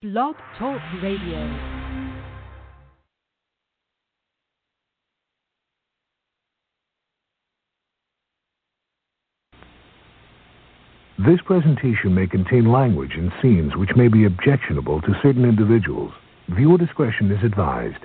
Blog Talk Radio. This presentation may contain language and scenes which may be objectionable to certain individuals. Viewer discretion is advised.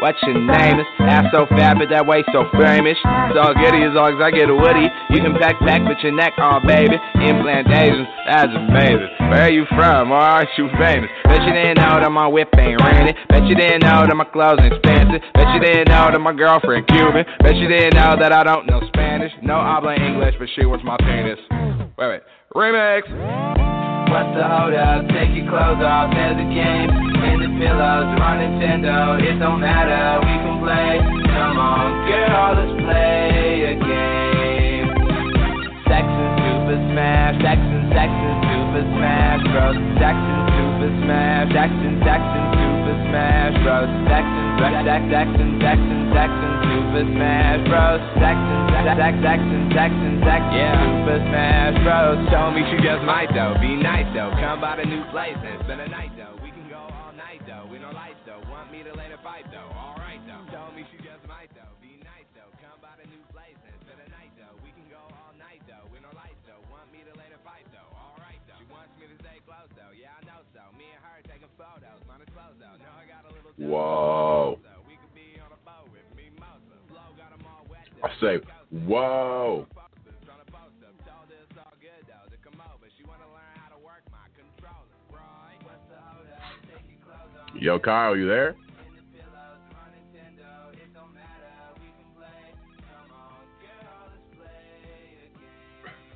What your name is? Ass so fat, but that way so famous. It's all as long as I get a woody. You can pack pack with your neck on, baby. Implantations, that's amazing. Where are you from? Or aren't you famous? Bet you didn't know that my whip ain't rented. Bet you didn't know that my clothes expensive. Bet you didn't know that my girlfriend Cuban. Bet you didn't know that I don't know Spanish. No habla English, but she was my penis. Wait, wait. Remix. What's the hold up? Take your clothes off. There's a game in the pillows. We're Nintendo. It don't matter. We can play. Come on, girl, let's play a game. Sex and Super Smash. Sex and Sex and Super Smash Bros. Sex and Super Smash. And Sex Super Smash Bros. And Sex and Sex and Super Smash Bros. Sex and Sex and Sex yeah. Super Smash Bros. Show me she just might though. Be nice though. Come by the new place and spend a night though. Wet I say, whoa. Yo, Kyle, you there?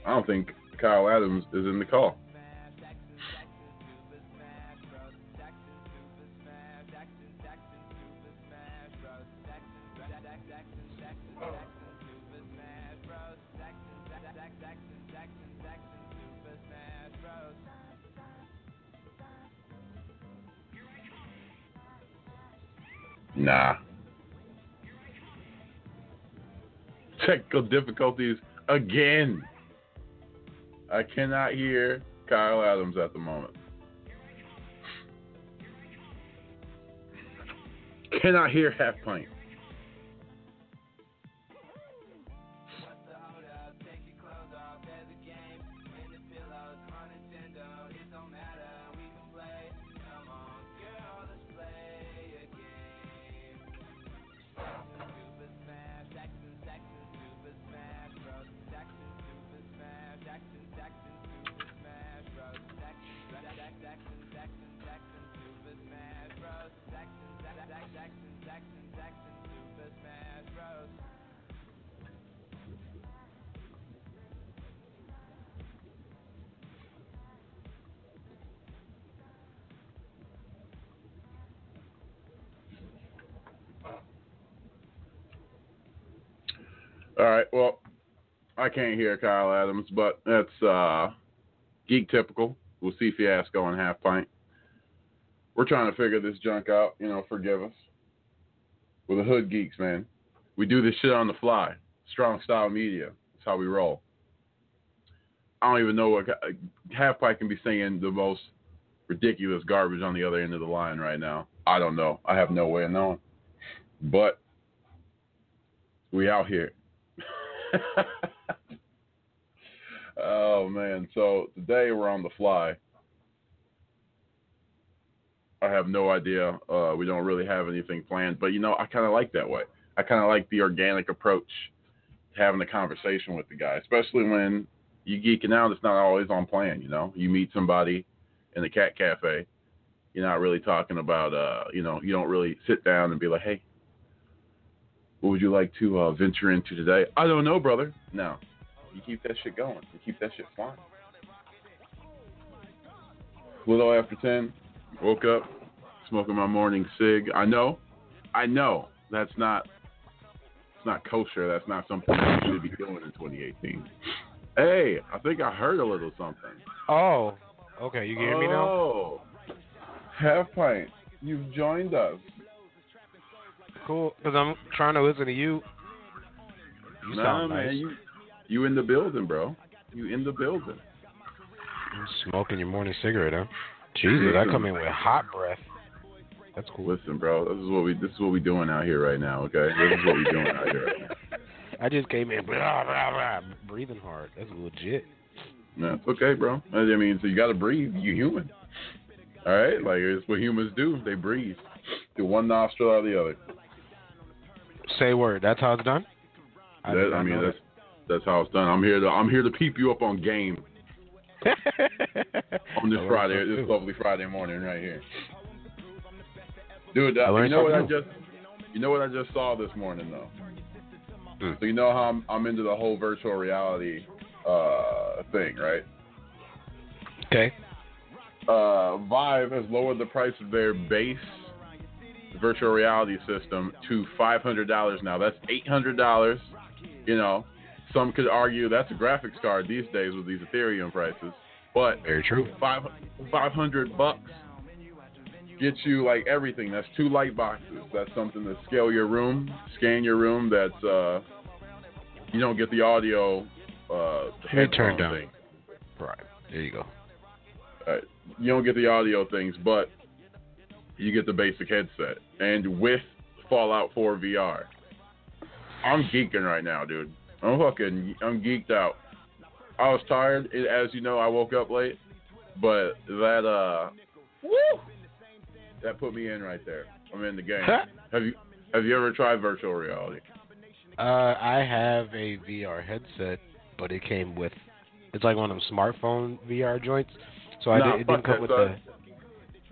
I don't think Kyle Adams is in the call. Nah. Technical difficulties again. I cannot hear Kyle Adams at the moment. Cannot hear half pint. All right. Well, I can't hear Kyle Adams, but that's uh, geek typical. We'll see Fiasco and Half Pint. We're trying to figure this junk out. You know, forgive us. We're the hood geeks, man. We do this shit on the fly. Strong style media. That's how we roll. I don't even know what Half Pint can be saying the most ridiculous garbage on the other end of the line right now. I don't know. I have no way of knowing. But we out here. oh man! So today we're on the fly. I have no idea. Uh, we don't really have anything planned, but you know, I kind of like that way. I kind of like the organic approach, having a conversation with the guy, especially when you geeking out. It's not always on plan. You know, you meet somebody in the cat cafe. You're not really talking about, uh, you know, you don't really sit down and be like, hey, what would you like to uh, venture into today? I don't know, brother. No. You keep that shit going. You keep that shit flying. Little after 10, woke up, smoking my morning cig. I know, I know that's not it's not kosher. That's not something you should be doing in 2018. Hey, I think I heard a little something. Oh, okay. You can hear me now? Oh, half pint. You've joined us. Cool. Because I'm trying to listen to you. You nah, sound man, nice. you you in the building, bro. You in the building. Smoking your morning cigarette, huh? Jesus, I come in with hot breath. That's cool. Listen, bro. This is what we this is what we doing out here right now. Okay, this is what we doing out here right now. I just came in blah, blah, blah, breathing hard. That's legit. No, okay, bro. I mean, so you got to breathe. You human. All right, like it's what humans do. They breathe through one nostril or the other. Say word. That's how it's done. That, I, mean, that's that's how it's done. I'm here to I'm here to peep you up on game on this Friday, this lovely Friday morning right here. Dude, uh, you know what I just you know what I just saw this morning though. Hmm. So you know how I'm I'm into the whole virtual reality uh thing, right? Okay. uh, Vive has lowered the price of their base virtual reality system to five hundred dollars now. That's eight hundred dollars. You know, some could argue that's a graphics card these days with these Ethereum prices, but Very true. five five hundred bucks gets you like everything. That's two light boxes. That's something to scale your room, scan your room. That's uh, you don't get the audio. Uh, Let me turn headphone down. thing. Right. There you go. Uh, you don't get the audio things, but you get the basic headset. And with Fallout 4 VR, I'm geeking right now, dude. I'm fucking, I'm geeked out. I was tired, as you know. I woke up late, but that uh, woo, that put me in right there. I'm in the game. have you have you ever tried virtual reality? Uh, I have a VR headset, but it came with. It's like one of them smartphone VR joints. So I Nah, did, it didn't come with the.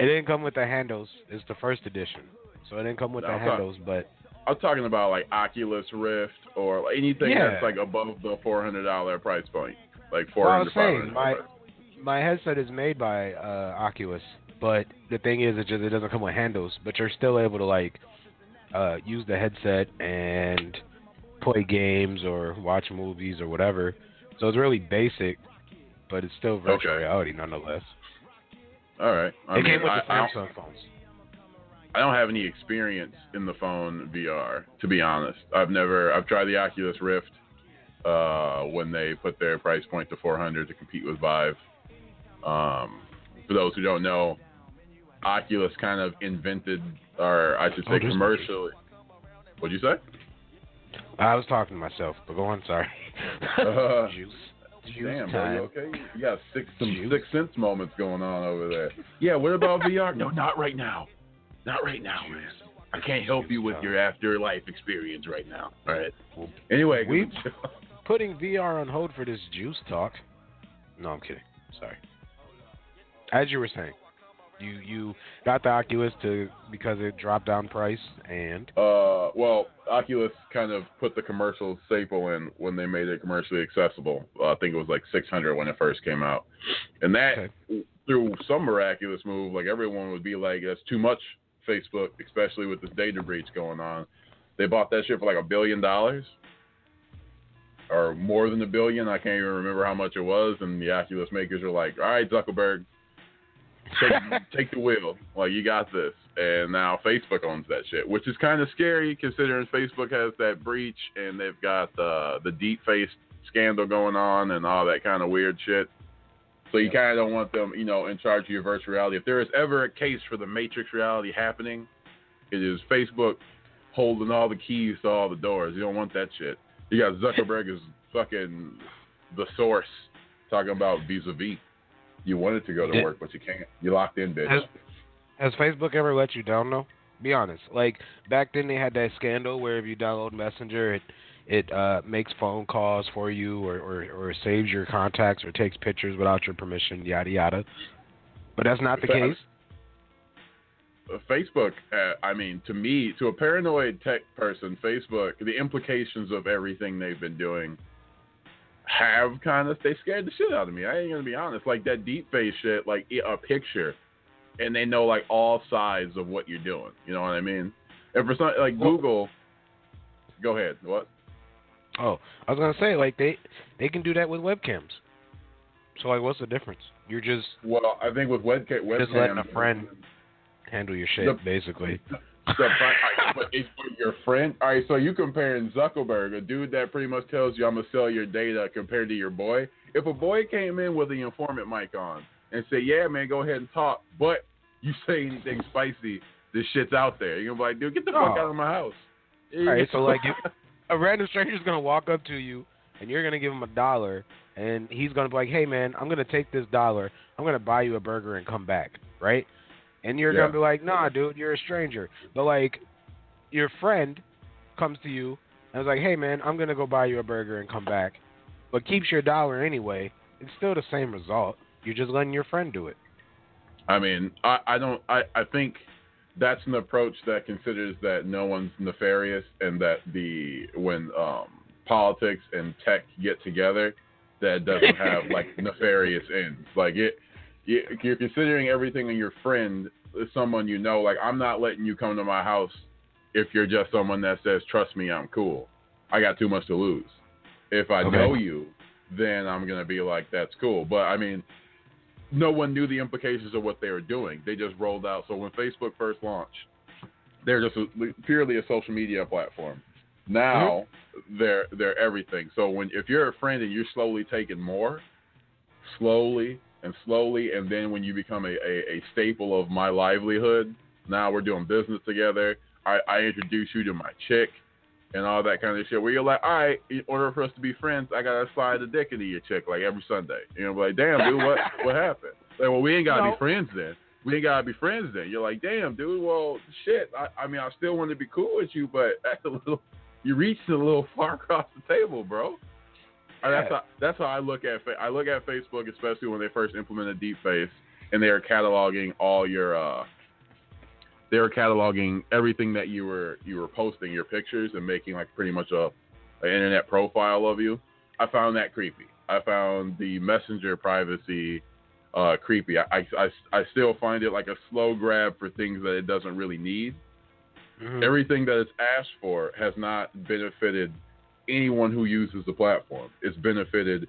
It didn't come with the handles. It's the first edition, so it didn't come with the fuck. handles. But I'm talking about like Oculus Rift or anything Yeah. that's like above the four hundred dollar price point, like Well, I was saying, my my headset is made by uh, Oculus, but the thing is, it just it doesn't come with handles. But you're still able to like uh, use the headset and play games or watch movies or whatever. So it's really basic, but it's still virtual Okay. reality nonetheless. All right. I it mean, came with I, the Samsung phones. I don't have any experience in the phone VR, to be honest. I've never. I've tried the Oculus Rift uh, when they put their price point to 400 to compete with Vive. Um, for those who don't know, Oculus kind of invented, or I should Oh, say, there's- commercially. What'd you say? I was talking to myself, but go on. Sorry. Uh, Juice. Juice Damn, bro, time. you okay? You got six some Juice. six sense moments going on over there. Yeah, what about VR? No, not right now. Not right now, man. I can't help you with your afterlife experience right now. All right. Anyway, We- Putting VR on hold for this juice talk. No, I'm kidding. Sorry. As you were saying, you you got the Oculus to because it dropped down price and uh, well, Oculus kind of put the commercial staple in when they made it commercially accessible. Uh, I think it was like 600 when it first came out, and that Okay. through some miraculous move, like everyone would be like, "That's too much." Facebook, especially with this data breach going on, they bought that shit for like a billion dollars, or more than a billion. I can't even remember how much it was. And the Oculus makers were like, "All right, Zuckerberg, take, take the wheel. Like you got this." And now Facebook owns that shit, which is kind of scary considering Facebook has that breach and they've got the the deep face scandal going on and all that kind of weird shit. So you kind of don't want them, you know, in charge of your virtual reality. If there is ever a case for the Matrix reality happening, it is Facebook holding all the keys to all the doors. You don't want that shit. You got Zuckerberg is fucking the source talking about vis-a-vis. You wanted to go to Did- work, but you can't. You locked in, bitch. has has Facebook ever let you down though? Be honest. Like back then they had that scandal where if you download Messenger it it uh, makes phone calls for you or, or, or saves your contacts or takes pictures without your permission, yada yada. But that's not the case. Uh, Facebook, uh, I mean, to me, to a paranoid tech person, Facebook, the implications of everything they've been doing have kind of they scared the shit out of me. I ain't gonna be honest. Like that deep face shit, like a picture, and they know like all sides of what you're doing. You know what I mean? And for some, like oh. Google, Go ahead. What? Oh, I was gonna say like they they can do that with webcams. So like, what's the difference? You're just Well, I think with webcam, webcam just letting a friend handle your shit, The- basically. the I- but it's for your friend. All right, so you comparing Zuckerberg, a dude that pretty much tells you I'm gonna sell your data, compared to your boy. If a boy came in with the informant mic on and say, "Yeah, man, go ahead and talk," but you say anything spicy, this shit's out there. You're gonna be like, "Dude, get the fuck Oh. out of my house." All right, so like a random stranger's gonna walk up to you and you're gonna give him a dollar, and he's gonna be like, "Hey man, I'm gonna take this dollar. I'm gonna buy you a burger and come back," right? And you're Yeah. gonna be like, "Nah, dude, you're a stranger." But like, your friend comes to you and is like, "Hey man, I'm gonna go buy you a burger and come back," but keeps your dollar anyway. It's still the same result. You're just letting your friend do it. I mean, I, I don't. I, I think that's an approach that considers that no one's nefarious and that the when um, politics and tech get together, that doesn't have like nefarious ends. Like it, you- you're considering everything in your friend is someone you know. Like I'm not letting you come to my house if you're just someone that says, "Trust me, I'm cool." I got too much to lose. If I Okay. know you, then I'm gonna be like, "That's cool." But I mean, no one knew the implications of what they were doing. They just rolled out. So when Facebook first launched, they're just a, purely a social media platform. Now mm-hmm. they're they're everything. So when if you're a friend and you're slowly taking more, slowly and slowly, and then when you become a, a, a staple of my livelihood, now we're doing business together. I, I introduce you to my chick and all that kind of shit. Where you're like, all right, in order for us to be friends, I gotta slide the dick into your chick like every Sunday. You know, like, damn, dude, what what happened? Like, well, we ain't gotta No. be friends then. We ain't gotta be friends then. You're like, damn, dude. Well, shit. I, I mean, I still want to be cool with you, but that's a little. You reached a little far across the table, bro. And That's how that's how I look at I look at Facebook, especially when they first implemented Deepface, and they are cataloging all your uh, they were cataloging everything that you were you were posting your pictures and making like pretty much a an internet profile of you. I found that creepy. I found the messenger privacy uh, creepy. I, I, I, still find it like a slow grab for things that it doesn't really need. Mhm. Everything that it's asked for has not benefited anyone who uses the platform. It's benefited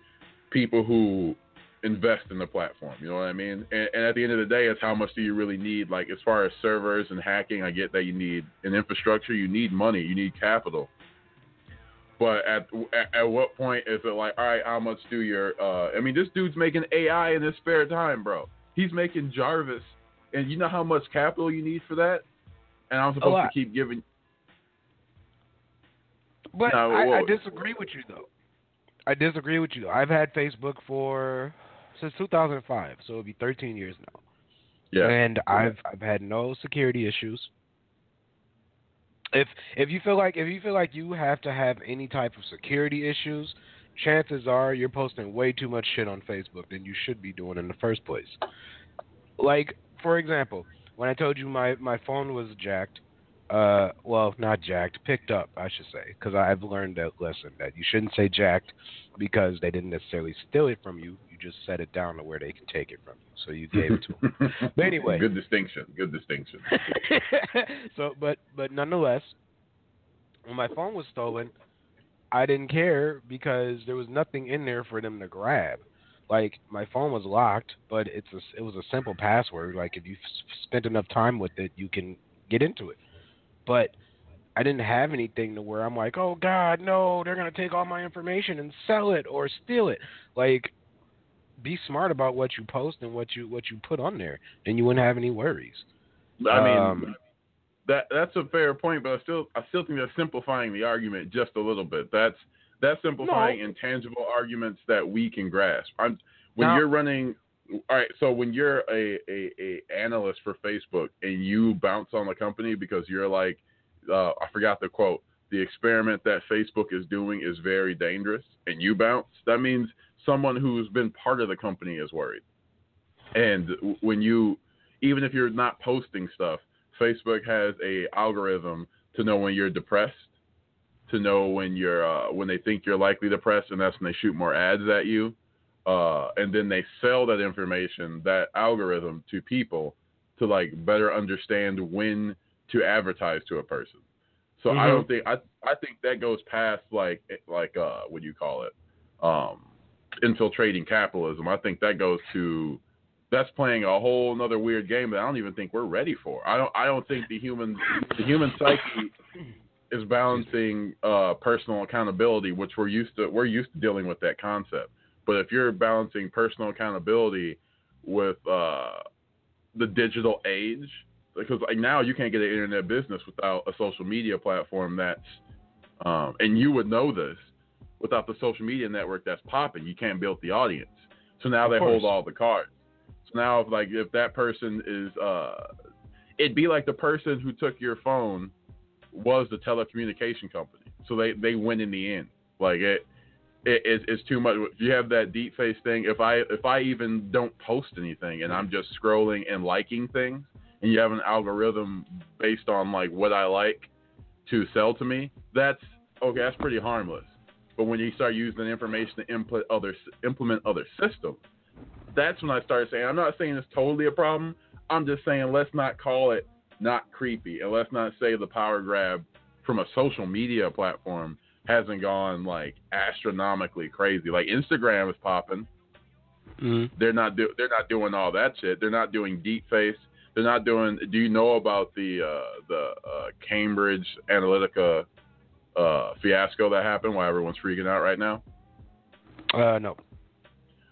people who invest in the platform. You know what I mean? And, and at the end of the day, it's how much do you really need? Like as far as servers and hacking, I get that you need an infrastructure, you need money, you need capital. But at at, at what point is it like, all right, how much do your? Uh, I mean, this dude's making AI in his spare time, bro. He's making Jarvis, and you know how much capital you need for that. And I'm supposed to keep giving. But No, I, I disagree with you though. I disagree with you. I've had Facebook for since 2005, so it'll be 13 years now, Yeah. and I've I've had no security issues. If if you feel like if you feel like you have to have any type of security issues, chances are you're posting way too much shit on Facebook than you should be doing in the first place. Like for example, when I told you my my phone was jacked, uh, well, not jacked, picked up, I should say, because I've learned that lesson that you shouldn't say jacked because they didn't necessarily steal it from you. You just set it down to where they can take it from you. So you gave it to them. But anyway. good distinction. Good distinction. so, but but nonetheless, when my phone was stolen, I didn't care because there was nothing in there for them to grab. Like my phone was locked, but it's a, it was a simple password. Like if you spent enough time with it, you can get into it. But I didn't have anything to where I'm like, oh God, no, they're gonna take all my information and sell it or steal it. Like, be smart about what you post and what you what you put on there, and you wouldn't have any worries. I mean, Um, that that's a fair point, but I still I still think that's simplifying the argument just a little bit. That's that's simplifying No. intangible arguments that we can grasp. I'm when Now- you're running. All right, so when you're a, a, a analyst for Facebook and you bounce on the company because you're like, uh, I forgot the quote. The experiment that Facebook is doing is very dangerous, and you bounce. That means someone who's been part of the company is worried. And when you, even if you're not posting stuff, Facebook has a algorithm to know when you're depressed, to know when you're uh, when they think you're likely depressed, and that's when they shoot more ads at you. Uh, and then they sell that information, that algorithm, to people to like better understand when to advertise to a person. So I Mhm. don't think I I think that goes past like like uh what do you call it um infiltrating capitalism. I think that goes to that's playing a whole another weird game that I don't even think we're ready for. I don't I don't think the human the human psyche is balancing uh, personal accountability, which we're used to we're used to dealing with that concept. But if you're balancing personal accountability with uh, the digital age, because like now you can't get an internet business without a social media platform that's um, and you would know this without the social media network that's popping, you can't build the audience. So now Of they course. hold all the cards. So now, if like if that person is, uh, it'd be like the person who took your phone was the telecommunication company. So they they win in the end. Like it, it it's, it's too much. If you have that deep face thing. If I if I even don't post anything and I'm just scrolling and liking things, and you have an algorithm based on like what I like to sell to me, that's okay. That's pretty harmless. But when you start using information to input other implement other systems, that's when I started saying I'm not saying it's totally a problem. I'm just saying let's not call it not creepy, and let's not say the power grab from a social media platform hasn't gone like astronomically crazy. Like Instagram is popping. Mhm. They're not do they're not doing all that shit. They're not doing deep face. They're not doing. Do you know about the uh, the uh, Cambridge Analytica uh, fiasco that happened? Why everyone's freaking out right now? Uh, no.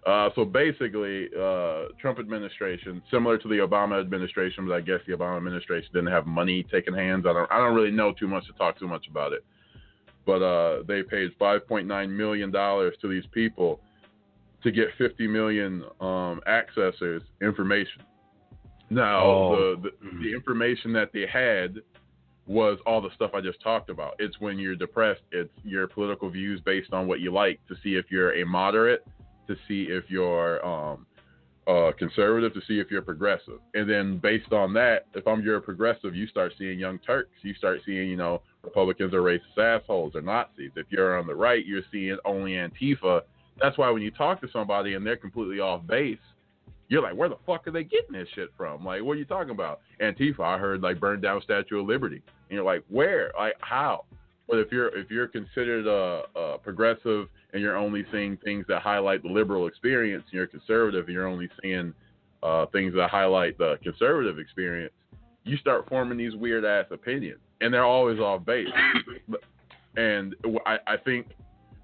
Uh, so basically, uh, Trump administration, similar to the Obama administration, but I guess the Obama administration didn't have money taking hands. I don't, I don't really know too much to talk too much about it. But uh, they paid 5.9 million dollars to these people to get 50 million um, accessors information. Now, Oh. the, the the information that they had was all the stuff I just talked about. It's when you're depressed, it's your political views based on what you like to see if you're a moderate, to see if you're um, uh, conservative, to see if you're progressive. And then based on that, if I'm you're a progressive, you start seeing young Turks. You start seeing, you know, Republicans are racist assholes or Nazis. If you're on the right, you're seeing only Antifa. That's why when you talk to somebody and they're completely off base, you're like, where the fuck are they getting this shit from? Like, what are you talking about? Antifa, I heard like burned down Statue of Liberty. And you're like, where? Like, how? But if you're if you're considered a, a progressive and you're only seeing things that highlight the liberal experience, and you're conservative and you're only seeing uh, things that highlight the conservative experience, you start forming these weird ass opinions, and they're always off base. and I, I think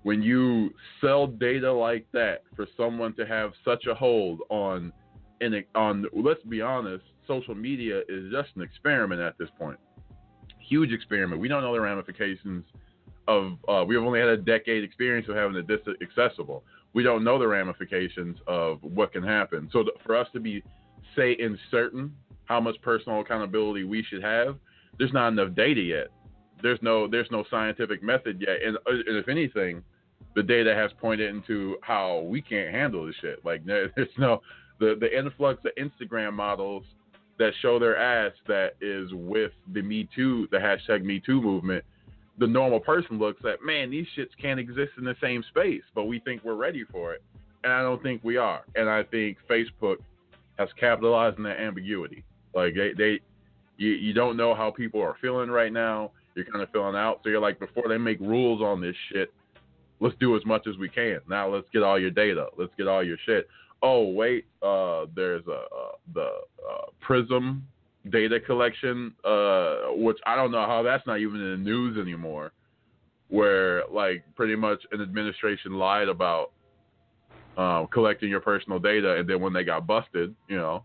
when you sell data like that for someone to have such a hold on and on let's be honest social media is just an experiment at this point huge experiment we don't know the ramifications of uh, we've only had a decade experience of having it accessible we don't know the ramifications of what can happen so th- for us to be say in certain how much personal accountability we should have there's not enough data yet there's no there's no scientific method yet and, uh, and if anything the data has pointed into how we can't handle this shit. Like there- there's no the the influx of Instagram models that show their ass that is with the Me Too, the hashtag Me Too movement. The normal person looks at, man, these shits can't exist in the same space, but we think we're ready for it, and I don't think we are. And I think Facebook has capitalized on that ambiguity. Like they, they you, you don't know how people are feeling right now. You're kind of feeling out, so you're like, before they make rules on this shit, let's do as much as we can. Now let's get all your data. Let's get all your shit. Oh wait, uh, there's a uh, the uh, Prism data collection, uh, which I don't know how that's not even in the news anymore. Where like pretty much an administration lied about um, collecting your personal data, and then when they got busted, you know,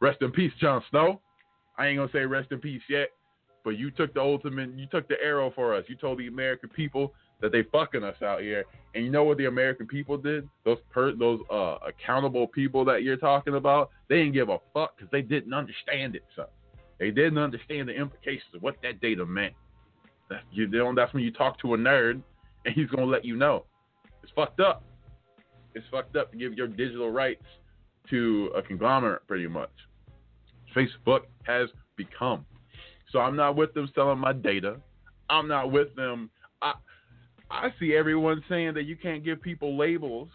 rest in peace, Jon Snow. I ain't gonna say rest in peace yet, but you took the ultimate, you took the arrow for us. You told the American people that they fucking us out here. And you know what the American people did? Those per, those uh, accountable people that you're talking about, they didn't give a fuck because they didn't understand it. So they didn't understand the implications of what that data meant. That's, you know, that's when you talk to a nerd and he's gonna let you know. It's fucked up. It's fucked up to give your digital rights to a conglomerate, pretty much. Facebook has become. So I'm not with them selling my data. I'm not with them. I I see everyone saying that you can't give people labels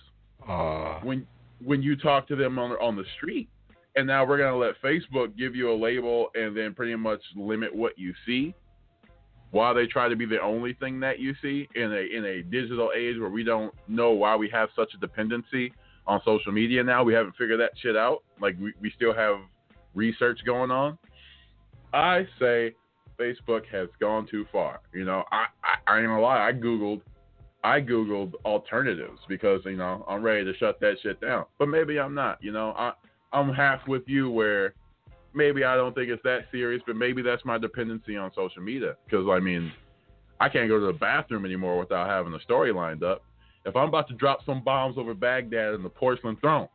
Uh, when when you talk to them on on the street. And now we're gonna let Facebook give you a label and then pretty much limit what you see. Why they try to be the only thing that you see in a in a digital age where we don't know why we have such a dependency on social media now. We haven't figured that shit out. Like we, we still have research going on. I say Facebook has gone too far. You know, I, I, I ain't gonna lie, I Googled I Googled alternatives because, you know, I'm ready to shut that shit down. But maybe I'm not, you know. I I'm half with you where maybe I don't think it's that serious, but maybe that's my dependency on social media. Because I mean, I can't go to the bathroom anymore without having a story lined up. If I'm about to drop some bombs over Baghdad and the porcelain throne,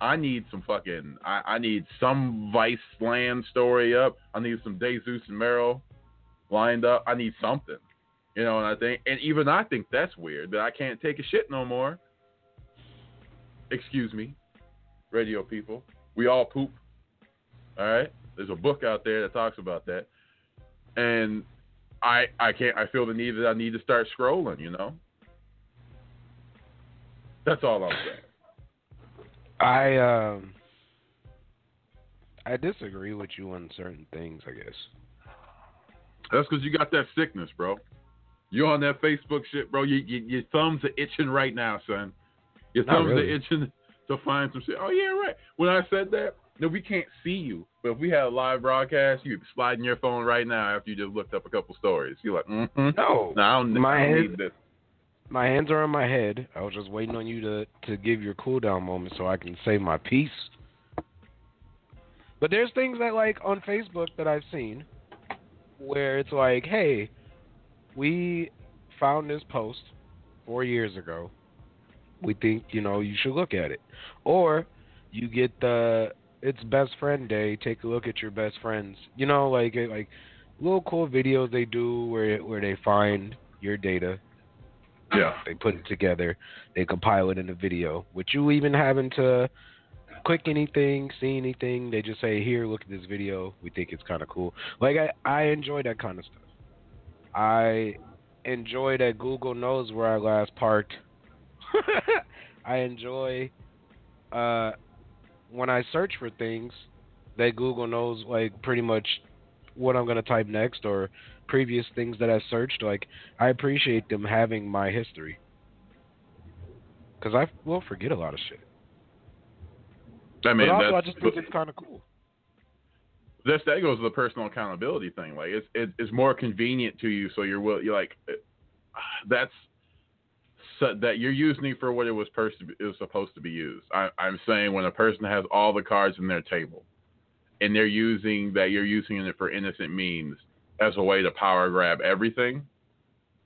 I need some fucking I, I need some Vice land story up. I need some Desus and Mero lined up. I need something. You know, and I think and even I think that's weird that I can't take a shit no more. Excuse me, radio people. We all poop. All right? There's a book out there that talks about that. And I I can't I feel the need that I need to start scrolling, you know? That's all I'm saying. I um I disagree with you on certain things, I guess. That's because you got that sickness, bro. You on that Facebook shit, bro? You, you, your thumbs are itching right now, son. Your Not thumbs really. are itching to find some shit. Oh yeah, right. When I said that, no, we can't see you. But if we had a live broadcast, you'd be sliding your phone right now after you just looked up a couple stories. You're like, mm-hmm. No, No, I don't, my I don't head- need this. my hands are on my head. I was just waiting on you to to give your cool down moment so I can say my piece. But there's things that like on Facebook that I've seen where it's like, hey, we found this post four years ago. We think you know you should look at it, or you get the it's best friend day. Take a look at your best friends. You know, like like little cool videos they do where where they find your data Yeah. they put it together. They compile it in a video. With you even having to uh, click anything, see anything, they just say, "Here, look at this video. We think it's kind of cool." Like I, I enjoy that kind of stuff. I enjoy that Google knows where I last parked. I enjoy uh, when I search for things that Google knows like pretty much what I'm gonna type next or previous things that I searched. Like I appreciate them having my history because I will forget a lot of shit. I mean, but also, I just think it's kind of cool. that's that goes to the personal accountability thing. Like it's it, it's more convenient to you, so you're will you're like uh, that's so that you're using it for what it was pers- it was supposed to be used. I, I'm saying when a person has all the cards in their table, and they're using that you're using it for innocent means as a way to power grab everything.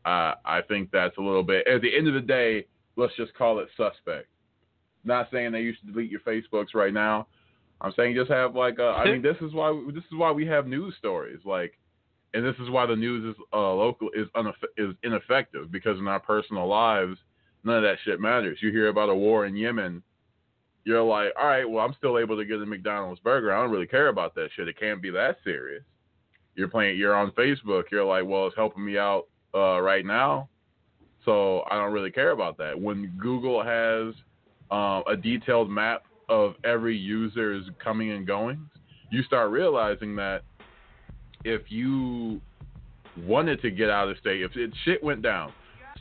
Uh, I think that's a little bit. At the end of the day, let's just call it suspect. Not saying that you should delete your Facebooks right now. I'm saying just have like uh, I mean this is why this is why we have news stories like, and this is why the news is uh, local is is ineffective because in our personal lives none of that shit matters. You hear about a war in Yemen, you're like, all right, well I'm still able to get a McDonald's burger. I don't really care about that shit. It can't be that serious. You're playing. You're on Facebook. You're like, well it's helping me out uh, right now, so I don't really care about that. When Google has um, a detailed map of every user's coming and going, you start realizing that if you wanted to get out of state, if it shit went down,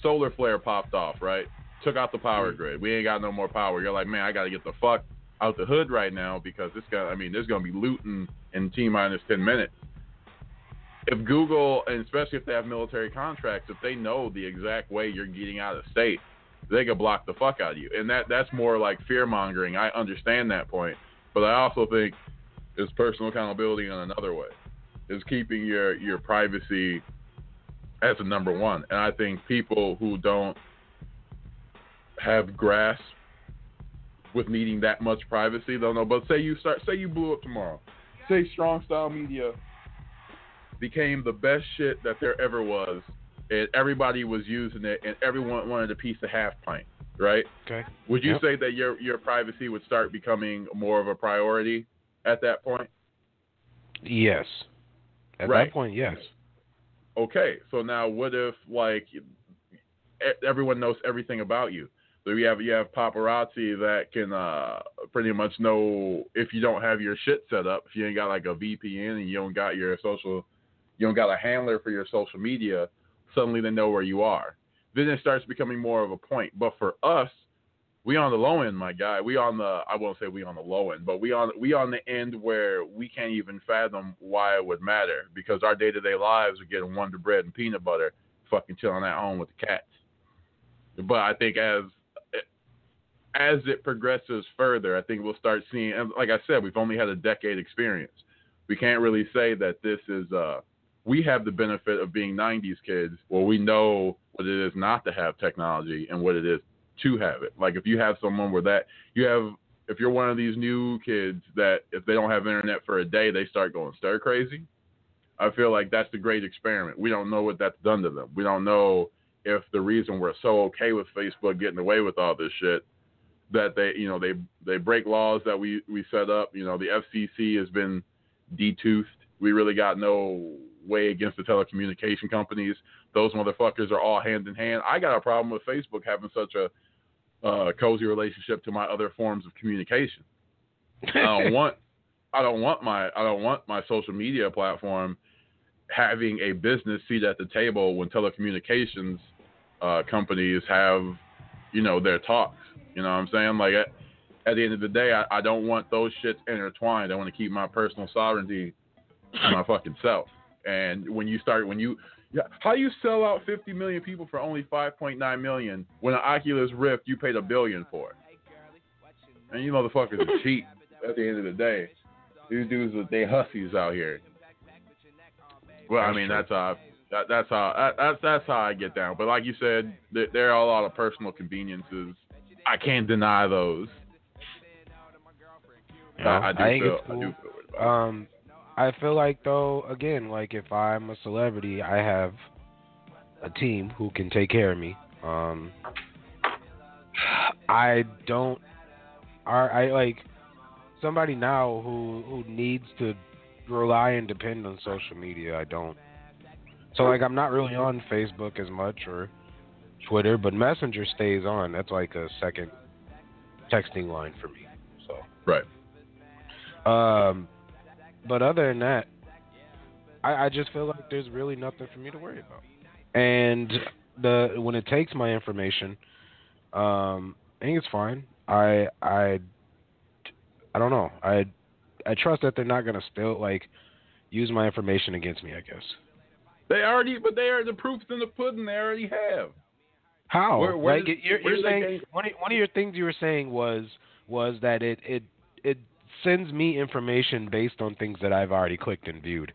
solar flare popped off, right? Took out the power mm-hmm. grid. We ain't got no more power. You're like, man, I got to get the fuck out the hood right now because this guy. I mean, there's gonna be looting in t minus ten minutes. If Google, and especially if they have military contracts, if they know the exact way you're getting out of state, they could block the fuck out of you. And that that's more like fear mongering. I understand that point, but I also think it's personal accountability in another way. Is keeping your your privacy as a number one. And I think people who don't have grasp with needing that much privacy don't know. But say you start say you blew up tomorrow. Say strong style media became the best shit that there ever was and everybody was using it and everyone wanted a piece of half pint, right? Okay. Would you Yep. say that your your privacy would start becoming more of a priority at that point? Yes. At Right. that point, yes. Okay, so now what if like everyone knows everything about you? So you have you have paparazzi that can uh, pretty much know if you don't have your shit set up, if you ain't got like a VPN and you don't got your social you don't got a handler for your social media, suddenly they know where you are. Then it starts becoming more of a point. But for us, we on the low end, my guy. We on the I won't say we on the low end, but we on we on the end where we can't even fathom why it would matter because our day to day lives are getting Wonder Bread and peanut butter, fucking chilling at home with the cats. But I think as as it progresses further, I think we'll start seeing. And like I said, we've only had a decade experience. We can't really say that this is. uh We have the benefit of being '90s kids, where we know what it is not to have technology and what it is to have it. Like if you have someone where that you have. If you're one of these new kids that if they don't have internet for a day, they start going stir crazy. I feel like that's the great experiment. We don't know what that's done to them. We don't know if the reason we're so okay with Facebook getting away with all this shit that they you know they they break laws that we we set up. You know the FCC has been detoothed. We really got no way against the telecommunication companies. Those motherfuckers are all hand in hand. I got a problem with Facebook having such a uh, cozy relationship to my other forms of communication. I don't want I don't want my I don't want my social media platform having a business seat at the table when telecommunications uh, companies have you know their talks. You know what I'm saying? Like at, at the end of the day, I, I don't want those shits intertwined. I want to keep my personal sovereignty to my fucking self. And when you start, when you, yeah, how you sell out 50 million people for only 5.9 million when an Oculus Rift you paid a billion for? And you motherfuckers are cheap at the end of the day. These dudes, with they hussies out here. Well, I mean, that's how that, that's how that, that's that's how I get down. But like you said, there, there are a lot of personal conveniences. I can't deny those. Yeah, I, I do I think feel, it's I do feel it about it. Um, I feel like though, again, like if I'm a celebrity, I have a team who can take care of me. Um, I don't. I, I like somebody now who who needs to rely and depend on social media. I don't. So like I'm not really on Facebook as much or Twitter, but Messenger stays on. That's like a second texting line for me. So. Right. Um, but other than that, I, I just feel like there's really nothing for me to worry about. And the when it takes my information, um, I think it's fine. I I I don't know. I I trust that they're not gonna still like use my information against me. I guess. They already, but they are the proofs in the pudding. They already have. How? Where- where like you're, you're saying one of, one of your things you were saying was was that it it it sends me information based on things that I've already clicked and viewed.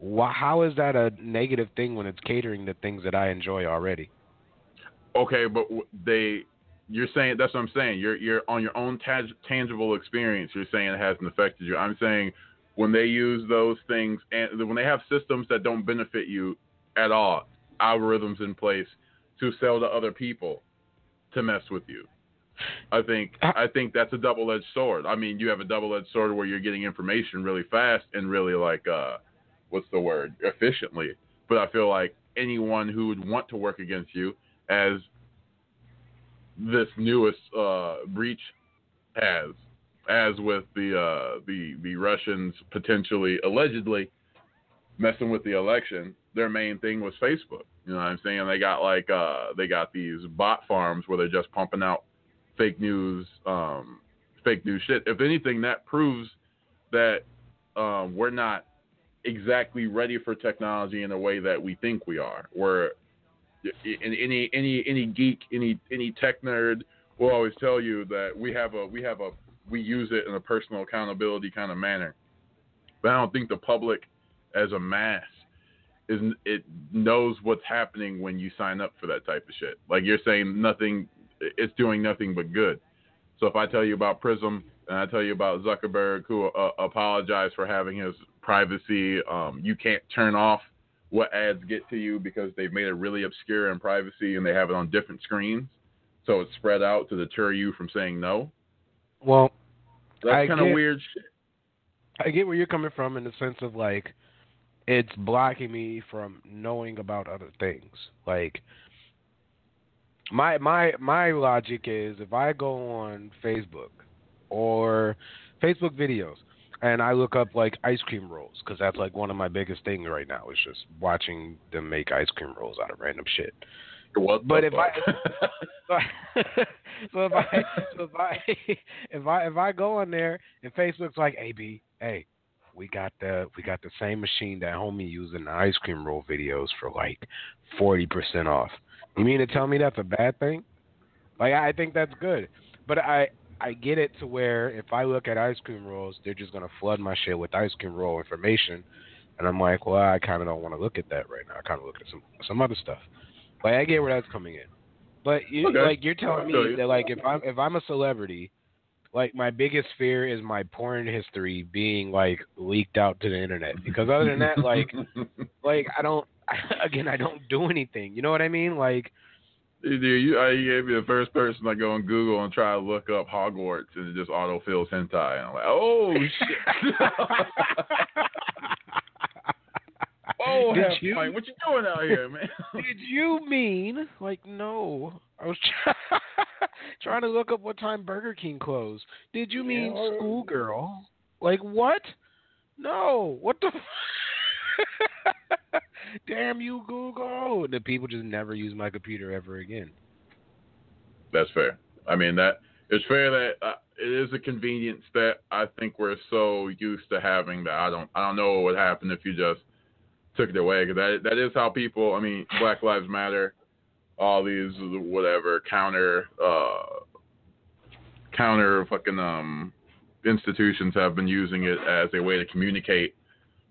How is that a negative thing when it's catering to things that I enjoy already? Okay, but they, you're saying that's what I'm saying. You're you're on your own tang- tangible experience. You're saying it hasn't affected you. I'm saying when they use those things and when they have systems that don't benefit you at all, algorithms in place to sell to other people to mess with you. I think I think that's a double-edged sword. I mean, you have a double-edged sword where you're getting information really fast and really like uh what's the word? efficiently. But I feel like anyone who would want to work against you as this newest uh, breach has, as with the uh, the the Russians potentially allegedly messing with the election. Their main thing was Facebook. You know what I'm saying? They got like uh, they got these bot farms where they're just pumping out fake news, um, fake news shit. If anything, that proves that um, we're not exactly ready for technology in a way that we think we are. We're any any any geek, any any tech nerd will always tell you that we have a we have a we use it in a personal accountability kind of manner. But I don't think the public as a mass is it knows what's happening when you sign up for that type of shit. Like you're saying nothing it's doing nothing but good. So if I tell you about Prism and I tell you about Zuckerberg who uh, apologized for having his privacy, um, you can't turn off what ads get to you because they've made it really obscure in privacy and they have it on different screens. So it's spread out to deter you from saying no. Well, That's kind of weird shit. I get where you're coming from in the sense of like it's blocking me from knowing about other things. Like my my my logic is if I go on Facebook or Facebook videos, and I look up like ice cream rolls because that's like one of my biggest things right now is just watching them make ice cream rolls out of random shit. What But if I- so if I so if I if I if I go on there and Facebook's like, hey B, hey, we got the we got the same machine that homie used in the ice cream roll videos for like forty percent off. You mean to tell me that's a bad thing? Like I think that's good. But I I get it to where if I look at ice cream rolls, they're just gonna flood my shit with ice cream roll information, and I'm like, well, I kind of don't want to look at that right now. I kind of look at some some other stuff. Like I get where that's coming in, but you, Okay. like you're telling me you. that like if I'm if I'm a celebrity, like my biggest fear is my porn history being like leaked out to the internet. Because other than that, like like I don't again I don't do anything. You know what I mean? Like Dude, you, uh, you gave me the first person to go on Google and try to look up Hogwarts and it just autofills hentai. And I'm like, oh shit. oh, Did you- pint. what you doing out here, man? Did you mean like no? I was try- trying to look up what time Burger King closed. Did you mean Yeah. schoolgirl? Like what? No. What the? F- Damn you, Google! The people just never use my computer ever again. That's fair. I mean that it's fair that uh, it is a convenience that I think we're so used to having that I don't I don't know what would happen if you just took it away because that that is how people I mean Black Lives Matter, all these whatever counter uh counter fucking um institutions have been using it as a way to communicate.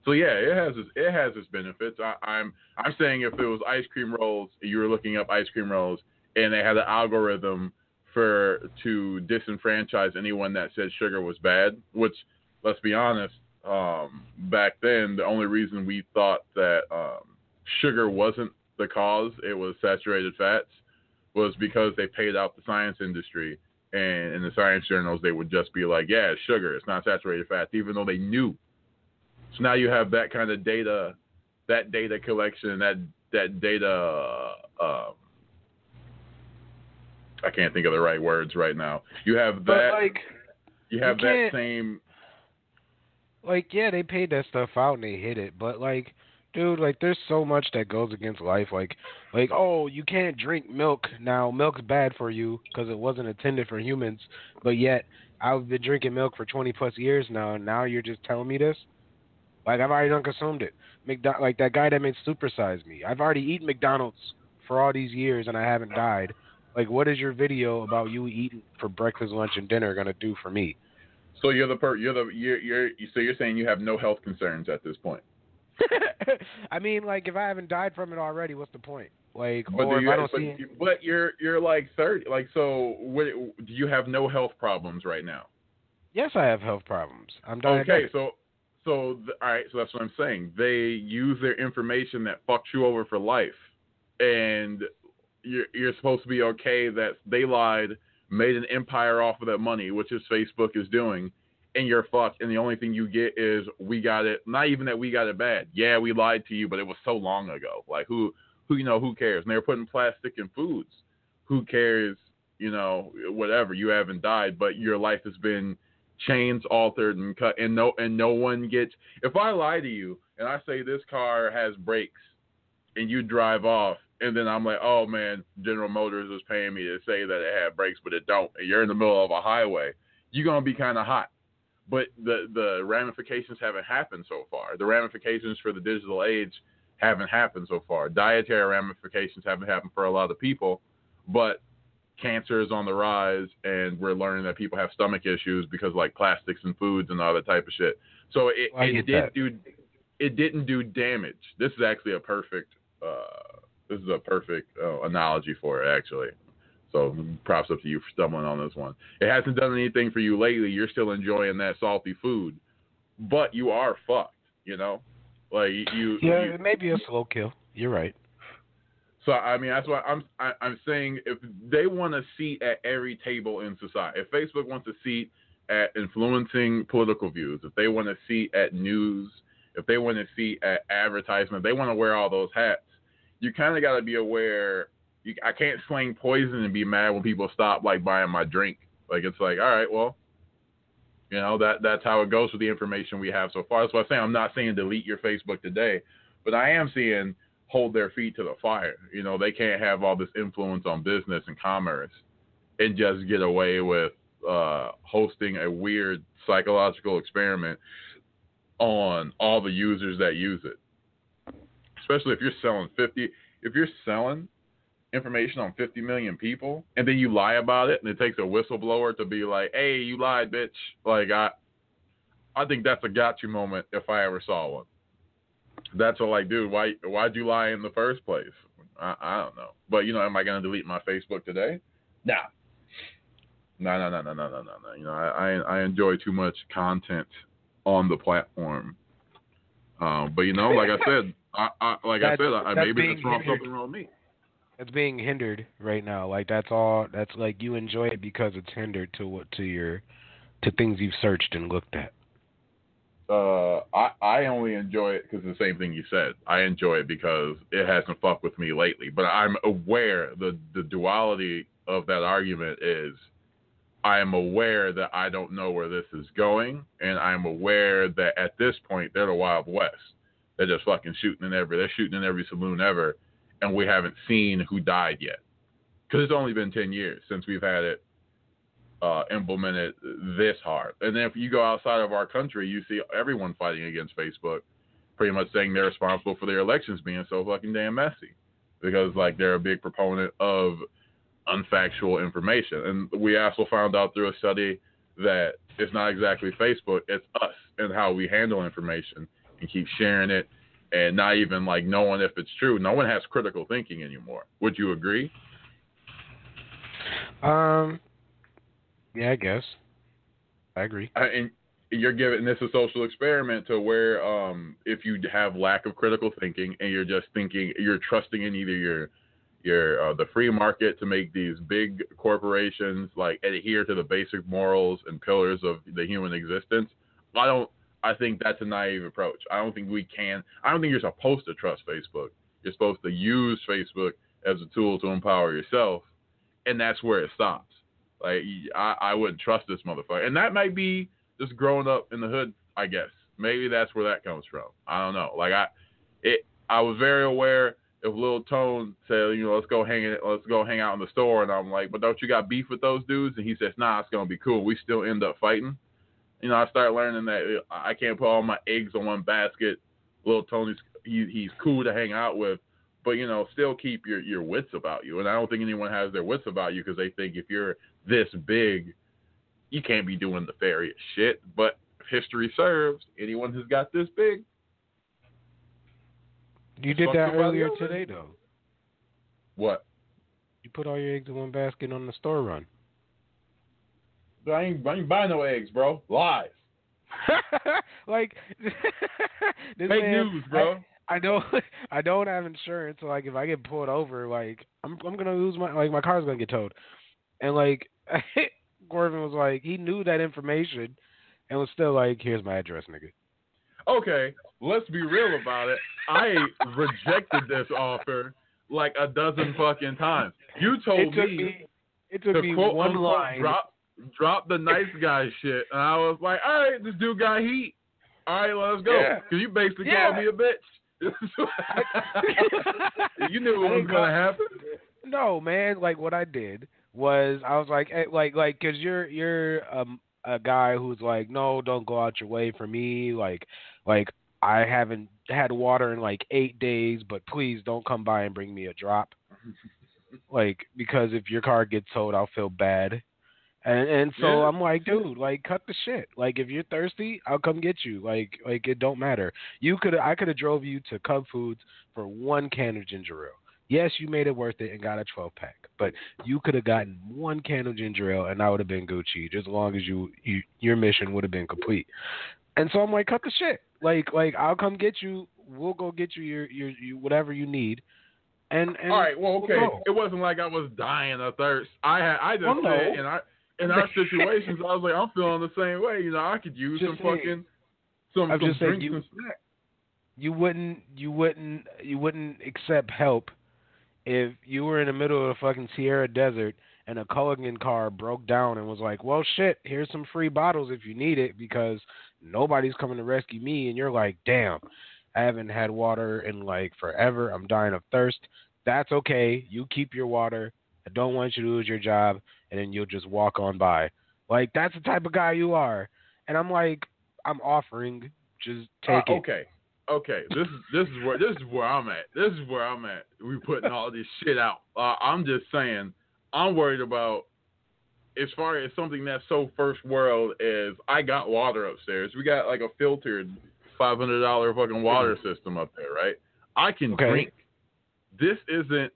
So yeah, it has its, it has its benefits. I, I'm I'm saying if it was ice cream rolls, you were looking up ice cream rolls, and they had an algorithm for to disenfranchise anyone that said sugar was bad. Which, let's be honest, um, back then the only reason we thought that um, sugar wasn't the cause, it was saturated fats, was because they paid out the science industry. And in the science journals, they would just be like, "Yeah, it's sugar. It's not saturated fats," even though they knew. So now you have that kind of data, that data collection, that that data. Um, I can't think of the right words right now. You have But that. like, you have you that same. Like yeah, they paid that stuff out and they hit it, but like, dude, like there's so much that goes against life. Like, like oh, you can't drink milk now. Milk's bad for you because it wasn't intended for humans, but yet I've been drinking milk for 20 plus years now, and now you're just telling me this. Like I've already done consumed it. Like that guy that made Supersize Me. I've already eaten McDonald's for all these years and I haven't died. Like, what is your video about you eating for breakfast, lunch, and dinner gonna do for me? So you're the per. You're the you're you're. So you're saying you have no health concerns at this point. I mean, like, if I haven't died from it already, what's the point? Like, But or you, I don't but, see, but you're you're like thirty. Like so, what, do you have no health problems right now? yes, I have health problems. I'm diabetic. Okay, so so th- all right, so that's what I'm saying. They use their information that fucks you over for life, and you're you're supposed to be okay that they lied, made an empire off of that money, which is Facebook is doing, and you're fucked. And the only thing you get is we got it. Not even that we got it bad. Yeah, we lied to you, but it was so long ago. Like who who you know who cares? And they're putting plastic in foods. Who cares? You know whatever. You haven't died, but your life has been chains altered and cut and no and no one gets if I lie to you and I say this car has brakes and you drive off and then I'm like, oh man, General Motors was paying me to say that it had brakes but it don't and you're in the middle of a highway, you're gonna be kinda hot. But the the ramifications haven't happened so far. The ramifications for the digital age haven't happened so far. Dietary ramifications haven't happened for a lot of people, but cancer is on the rise and we're learning that people have stomach issues because like plastics and foods and all that type of shit. So it, I it did that. do it didn't do damage. This is actually a perfect uh this is a perfect uh, analogy for it actually. So props up to you for stumbling on this one. It hasn't done anything for you lately. You're still enjoying that salty food, but you are fucked. You know, like you. Yeah, you, it may be a slow kill. You're right. so I mean, that's why I'm I, I'm saying if they want a seat at every table in society, if Facebook wants a seat at influencing political views, if they want a seat at news, if they want a seat at advertisement, they want to wear all those hats. You kind of got to be aware. You, I can't sling poison and be mad when people stop like buying my drink. Like it's like, all right, well, You know that that's how it goes with the information we have so far. That's what I'm saying. I'm not saying delete your Facebook today, but I am seeing hold their feet to the fire. You know, they can't have all this influence on business and commerce and just get away with uh, hosting a weird psychological experiment on all the users that use it. Especially if you're selling 50, if you're selling information on 50 million people and then you lie about it and it takes a whistleblower to be like, "Hey, you lied, bitch." Like I I think that's a gotcha moment if I ever saw one. That's a like, dude, why why'd you lie in the first place? I, I don't know. But you know, am I gonna delete my Facebook today? Nah. No, no, no, no, no, no, no, no. You know, I, I I enjoy too much content on the platform. Um, but you know, like I said, I, I like That's- I said, I, that's maybe it's wrong hindered. something wrong with me. It's being hindered right now. Like that's all. That's like you enjoy it because it's hindered to what to your to things you've searched and looked at. uh, I I only enjoy it because the same thing you said. I enjoy it because it hasn't fucked with me lately. But I'm aware the the duality of that argument is I am aware that I don't know where this is going, and I'm aware that at this point they're the Wild West. They're just fucking shooting in every they're shooting in every saloon ever, and we haven't seen who died yet. Because it's only been ten years since we've had it uh, implemented this hard. And then if you go outside of our country, you see everyone fighting against Facebook, pretty much saying they're responsible for their elections being so fucking damn messy, because like they're a big proponent of unfactual information. And we also found out through a study that it's not exactly Facebook, it's us and how we handle information and keep sharing it and not even like knowing if it's true. No one has critical thinking anymore. Would you agree? Um. Yeah, I guess. I agree. I- and you're giving this a social experiment to where um, if you have lack of critical thinking and you're just thinking you're trusting in either your your uh, the free market to make these big corporations like adhere to the basic morals and pillars of the human existence i don't i think that's a naive approach i don't think we can i don't think you're supposed to trust facebook you're supposed to use facebook as a tool to empower yourself and that's where it stops like I, I wouldn't trust this motherfucker, and that might be just growing up in the hood. I guess maybe that's where that comes from. I don't know. Like I, it. I was very aware if Lil Tone said, you know, let's go hang it, let's go hang out in the store, and I'm like, but don't you got beef with those dudes? And he says, nah, it's gonna be cool. We still end up fighting. You know, I start learning that uh, I can't put all my eggs on one basket. Little Tony's he, he's cool to hang out with, but you know, still keep your your wits about you. And I don't think anyone has their wits about you because they think if you're this big, you can't be doing the nefarious shit. But if history serves, anyone who's got this big, You did that earlier today, though. what? You put all your eggs in one basket on the store run. I ain't, I ain't buying no eggs, bro. Lies. like this Fake man, news, bro. I, I don't I don't have insurance, so like if I get pulled over, like I'm I'm gonna lose my like my car's gonna get towed. And like Corvin was like he knew that information and was still like, Here's my address, nigga. okay, let's be real about it. I rejected this offer like a dozen fucking times. You It told took me, me it took to me quote one unquote line. drop drop the nice guy shit, and I was like, all right, this dude got heat. All right, let's go. Yeah. Cause you basically Yeah. called me a bitch. you knew what was gonna happen. No, man. Like what I did was I was like, like, like, cause you're you're um a guy who's like, no, don't go out your way for me. Like, like I haven't had water in like eight days, but please don't come by and bring me a drop. like because if your car gets towed, I'll feel bad. And and so Yeah. I'm like, dude, like cut the shit. Like if you're thirsty, I'll come get you. Like like it don't matter. You could I could have drove you to Cub Foods for one can of ginger ale. Yes, you made it worth it and got a 12 pack, but you could have gotten one can of ginger ale and I would have been Gucci, just as long as you, you your mission would have been complete. And so I'm like, cut the shit. Like like I'll come get you. We'll go get you your your, your whatever you need. And and All right, well, okay. we'll. It wasn't like I was dying of thirst. I had, I just Well, no. said in our in our situations, I was like, I'm feeling the same way. You know, I could use Just some saying. fucking some I'm some drinks you- and snacks. you wouldn't you wouldn't you wouldn't accept help if you were in the middle of the fucking Sahara Desert and a Culligan car broke down and was like, "Well, shit, here's some free bottles if you need it because nobody's coming to rescue me," and you're like, "Damn, I haven't had water in like forever. I'm dying of thirst." That's okay. You keep your water. I don't want you to lose your job, and then you'll just walk on by. Like that's the type of guy you are. And I'm like, I'm offering, just take Uh, it. okay. Okay, this is this is where this is where I'm at. This is where I'm at. We putting all this shit out. Uh, I'm just saying, I'm worried about as far as something that's so first world as I got water upstairs. We got like a filtered five hundred dollar fucking water system up there, right? I can Okay. drink. This isn't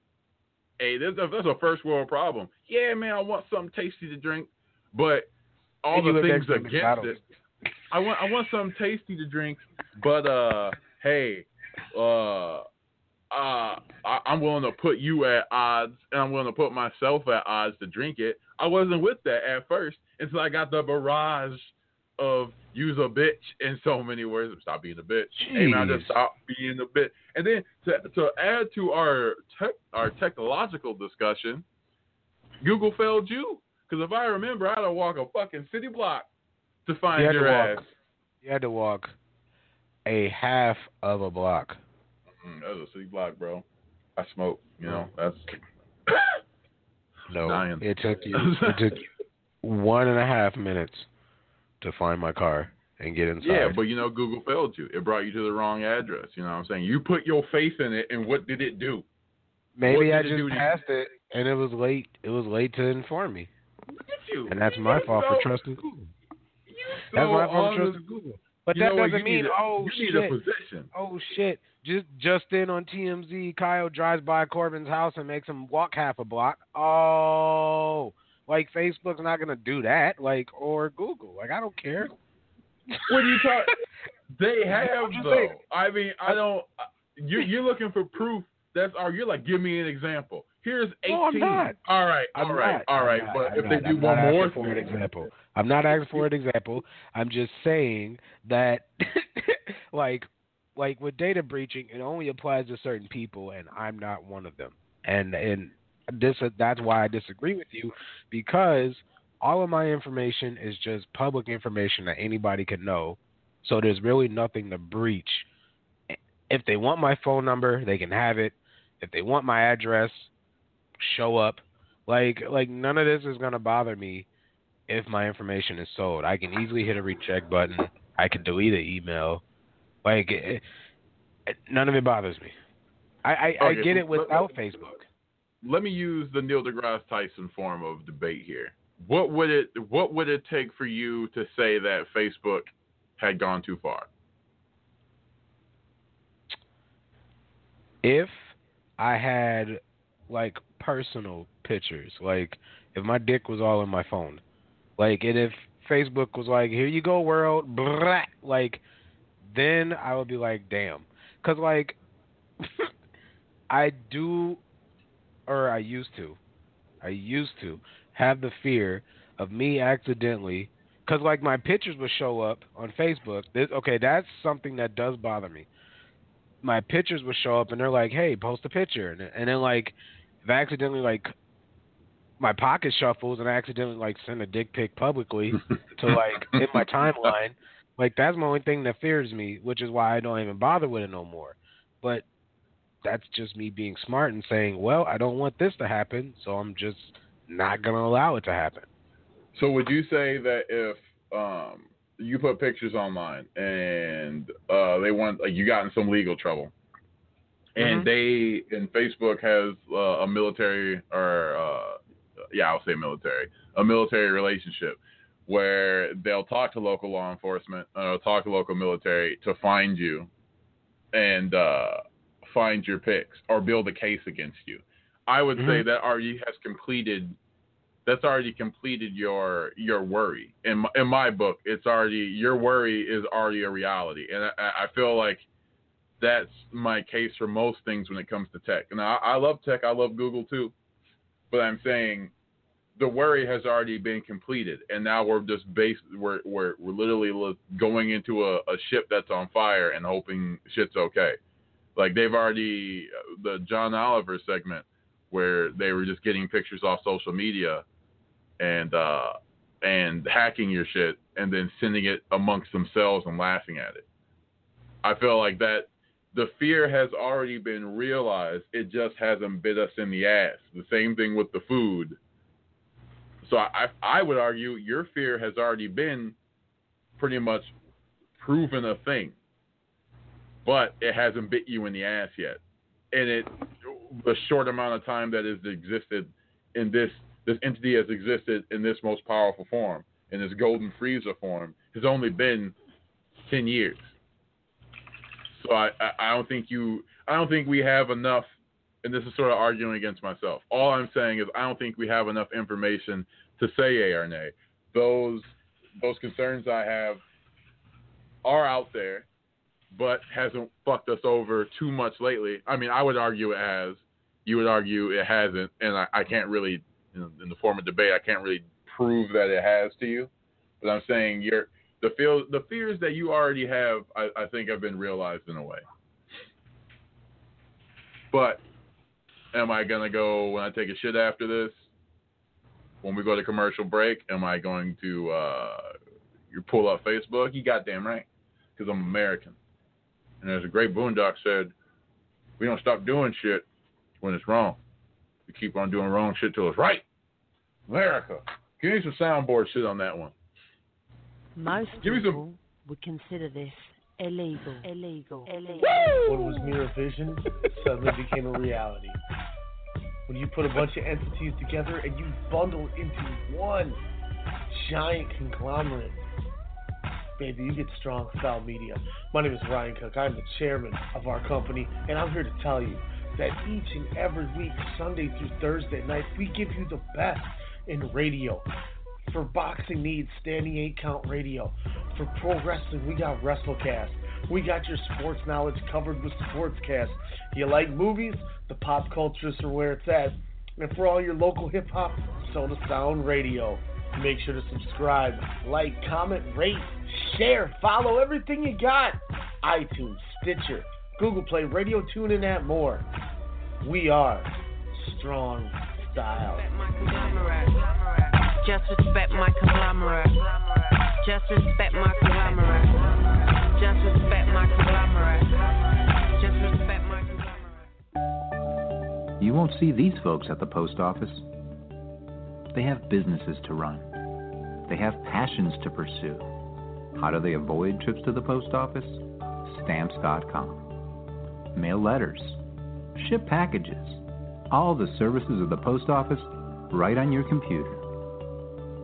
a this, that's a first world problem. Yeah, man, I want something tasty to drink, but all the things against McDonald's. it. I want I want something tasty to drink, but uh, hey, uh, uh, I, I'm willing to put you at odds, and I'm willing to put myself at odds to drink it. I wasn't with that at first until I got the barrage of use a bitch in so many words. Stop being a bitch. Hey man, I just stop being a bitch. And then to to add to our tech our technological discussion, Google failed you. Because if I remember, I had to walk a fucking city block to find You your ass. You had to walk a half of a block. Mm, that was a city block, bro. I smoke. You know, that's No, Dying. it took you. It took you one and a half minutes to find my car and get inside. yeah. But you know, Google failed you. It brought you to the wrong address. You know what I'm saying? You put your faith in it, and what did it do? maybe I did it do just you? passed it and it was late. It was late to inform me, Look at you. and that's You my so- fault for trusting Google. That's so my fault for trusting Google. But that doesn't mean a, oh you shit. need a position. Oh shit! Just just in on TMZ, Kyle drives by Corvin's house and makes him walk half a block. Oh, like Facebook's not gonna do that, like or Google. Like I don't care. What are you talking? They have though. saying. I mean, I don't. You you're looking for proof. That's all. You're like, give me an example. Here's 18. No, I'm not. All right, I'm all right, not. all I'm right. not. But I'm if not. they do I'm one not more for an example, I'm not asking for an example. I'm just saying that, like, like with data breaching, it only applies to certain people, and I'm not one of them. And and this that's why I disagree with you because all of my information is just public information that anybody can know. So there's really nothing to breach. If they want my phone number, they can have it. If they want my address, show up. Like like none of this is gonna bother me if my information is sold. I can easily hit a recheck button. I can delete an email. Like it, it- none of it bothers me. I I, I get it let- without Facebook. let me use the Neil deGrasse Tyson form of debate here. What would it What would it take for you to say that Facebook had gone too far? If I had like personal pictures, like if my dick was all in my phone, like and if Facebook was like, "Here you go, world," blah, like then I would be like, "Damn," because like I do, or I used to, I used to have the fear of me accidentally, because like my pictures would show up on Facebook. This, okay, that's something that does bother me. My pictures would show up, and they're like, "Hey, post a picture," and, and then like if I accidentally like my pocket shuffles and I accidentally like send a dick pic publicly to like in my timeline, like that's my only thing that fears me, which is why I don't even bother with it no more. But that's just me being smart and saying, well, I don't want this to happen, so I'm just not gonna allow it to happen. So would you say that if um, you put pictures online and uh, they want like you got in some legal trouble, and Mhm. they and Facebook has uh, a military or uh, yeah, I'll say military, a military relationship where they'll talk to local law enforcement, uh, talk to local military to find you and uh, find your pics or build a case against you. I would say Mhm. that already has completed. That's already completed your your worry. In my, in my book, it's already your worry is already a reality, and I, I feel like that's my case for most things when it comes to tech. And I, I love tech. I love Google too, but I'm saying the worry has already been completed, and now we're just based. We're we're we're literally going into a, a ship that's on fire and hoping shit's okay. Like they've already the John Oliver segment where they were just getting pictures off social media and uh, and hacking your shit and then sending it amongst themselves and laughing at it. I feel like that the fear has already been realized. It just hasn't bit us in the ass. The same thing with the food. So I I would argue your fear has already been pretty much proven a thing, but it hasn't bit you in the ass yet. And it the short amount of time that has existed in this this entity has existed in this most powerful form in this golden freezer form has only been ten years. So I, I, don't think you I don't think we have enough and this is sort of arguing against myself. All I'm saying is I don't think we have enough information to say yay or nay. Those those concerns I have are out there, but hasn't fucked us over too much lately. I mean, I would argue it has. You would argue it hasn't, and I, I can't really, in, in the form of debate, I can't really prove that it has to you. But I'm saying you're the feel the fears that you already have, I, I think, have been realized in a way. But am I gonna go when I take a shit after this? When we go to commercial break, am I going to uh, you pull up Facebook? You goddamn right, because I'm American. And as a great boondock said, we don't stop doing shit when it's wrong. We keep on doing wrong shit till it's right. America. Give me some soundboard shit on that one. Most Give me some- people would consider this illegal. Illegal. Illegal. What was mere vision suddenly became a reality. When you put a bunch of entities together and you bundle into one giant conglomerate, baby, you get strong style media. My name is Ryan Cook. I'm the chairman of our company, and I'm here to tell you that each and every week, Sunday through Thursday night, we give you the best in radio. For boxing needs, standing eight count radio. For pro wrestling, we got WrestleCast. We got your sports knowledge covered with Sportscast. You like movies? The pop cultures are where it's at. And for all your local hip hop, Soda Sound Radio. Make sure to subscribe, like, comment, rate, share, follow everything you got. iTunes, Stitcher, Google Play, Radio Tune, and that more. We are Strong Style. Just respect my conglomerate. Just respect my conglomerate. Just respect my conglomerate. Just respect my conglomerate. You won't see these folks at the post office. They have businesses to run. They have passions to pursue. How do they avoid trips to the post office? Stamps.com. Mail letters. Ship packages. All the services of the post office right on your computer.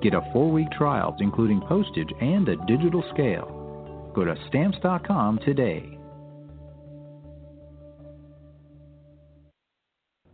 Get a four week trial, including postage and a digital scale. Go to stamps.com today.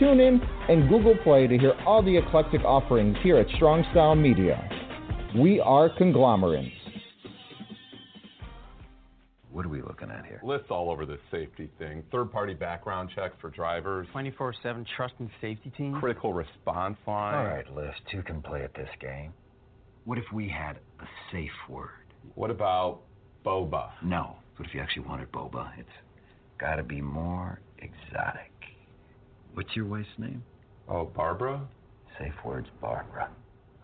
TuneIn, and Google Play to hear all the eclectic offerings here at Strong Style Media. We are conglomerates. What are we looking at here? Lyft's all over this safety thing. Third party background checks for drivers. 24 7 trust and safety team. Critical response line. All right, Lyft, two can play at this game. What if we had a safe word? What about boba? No. What if you actually wanted boba? It's got to be more exotic. What's your wife's name? Oh, Barbara? Safe word's Barbara.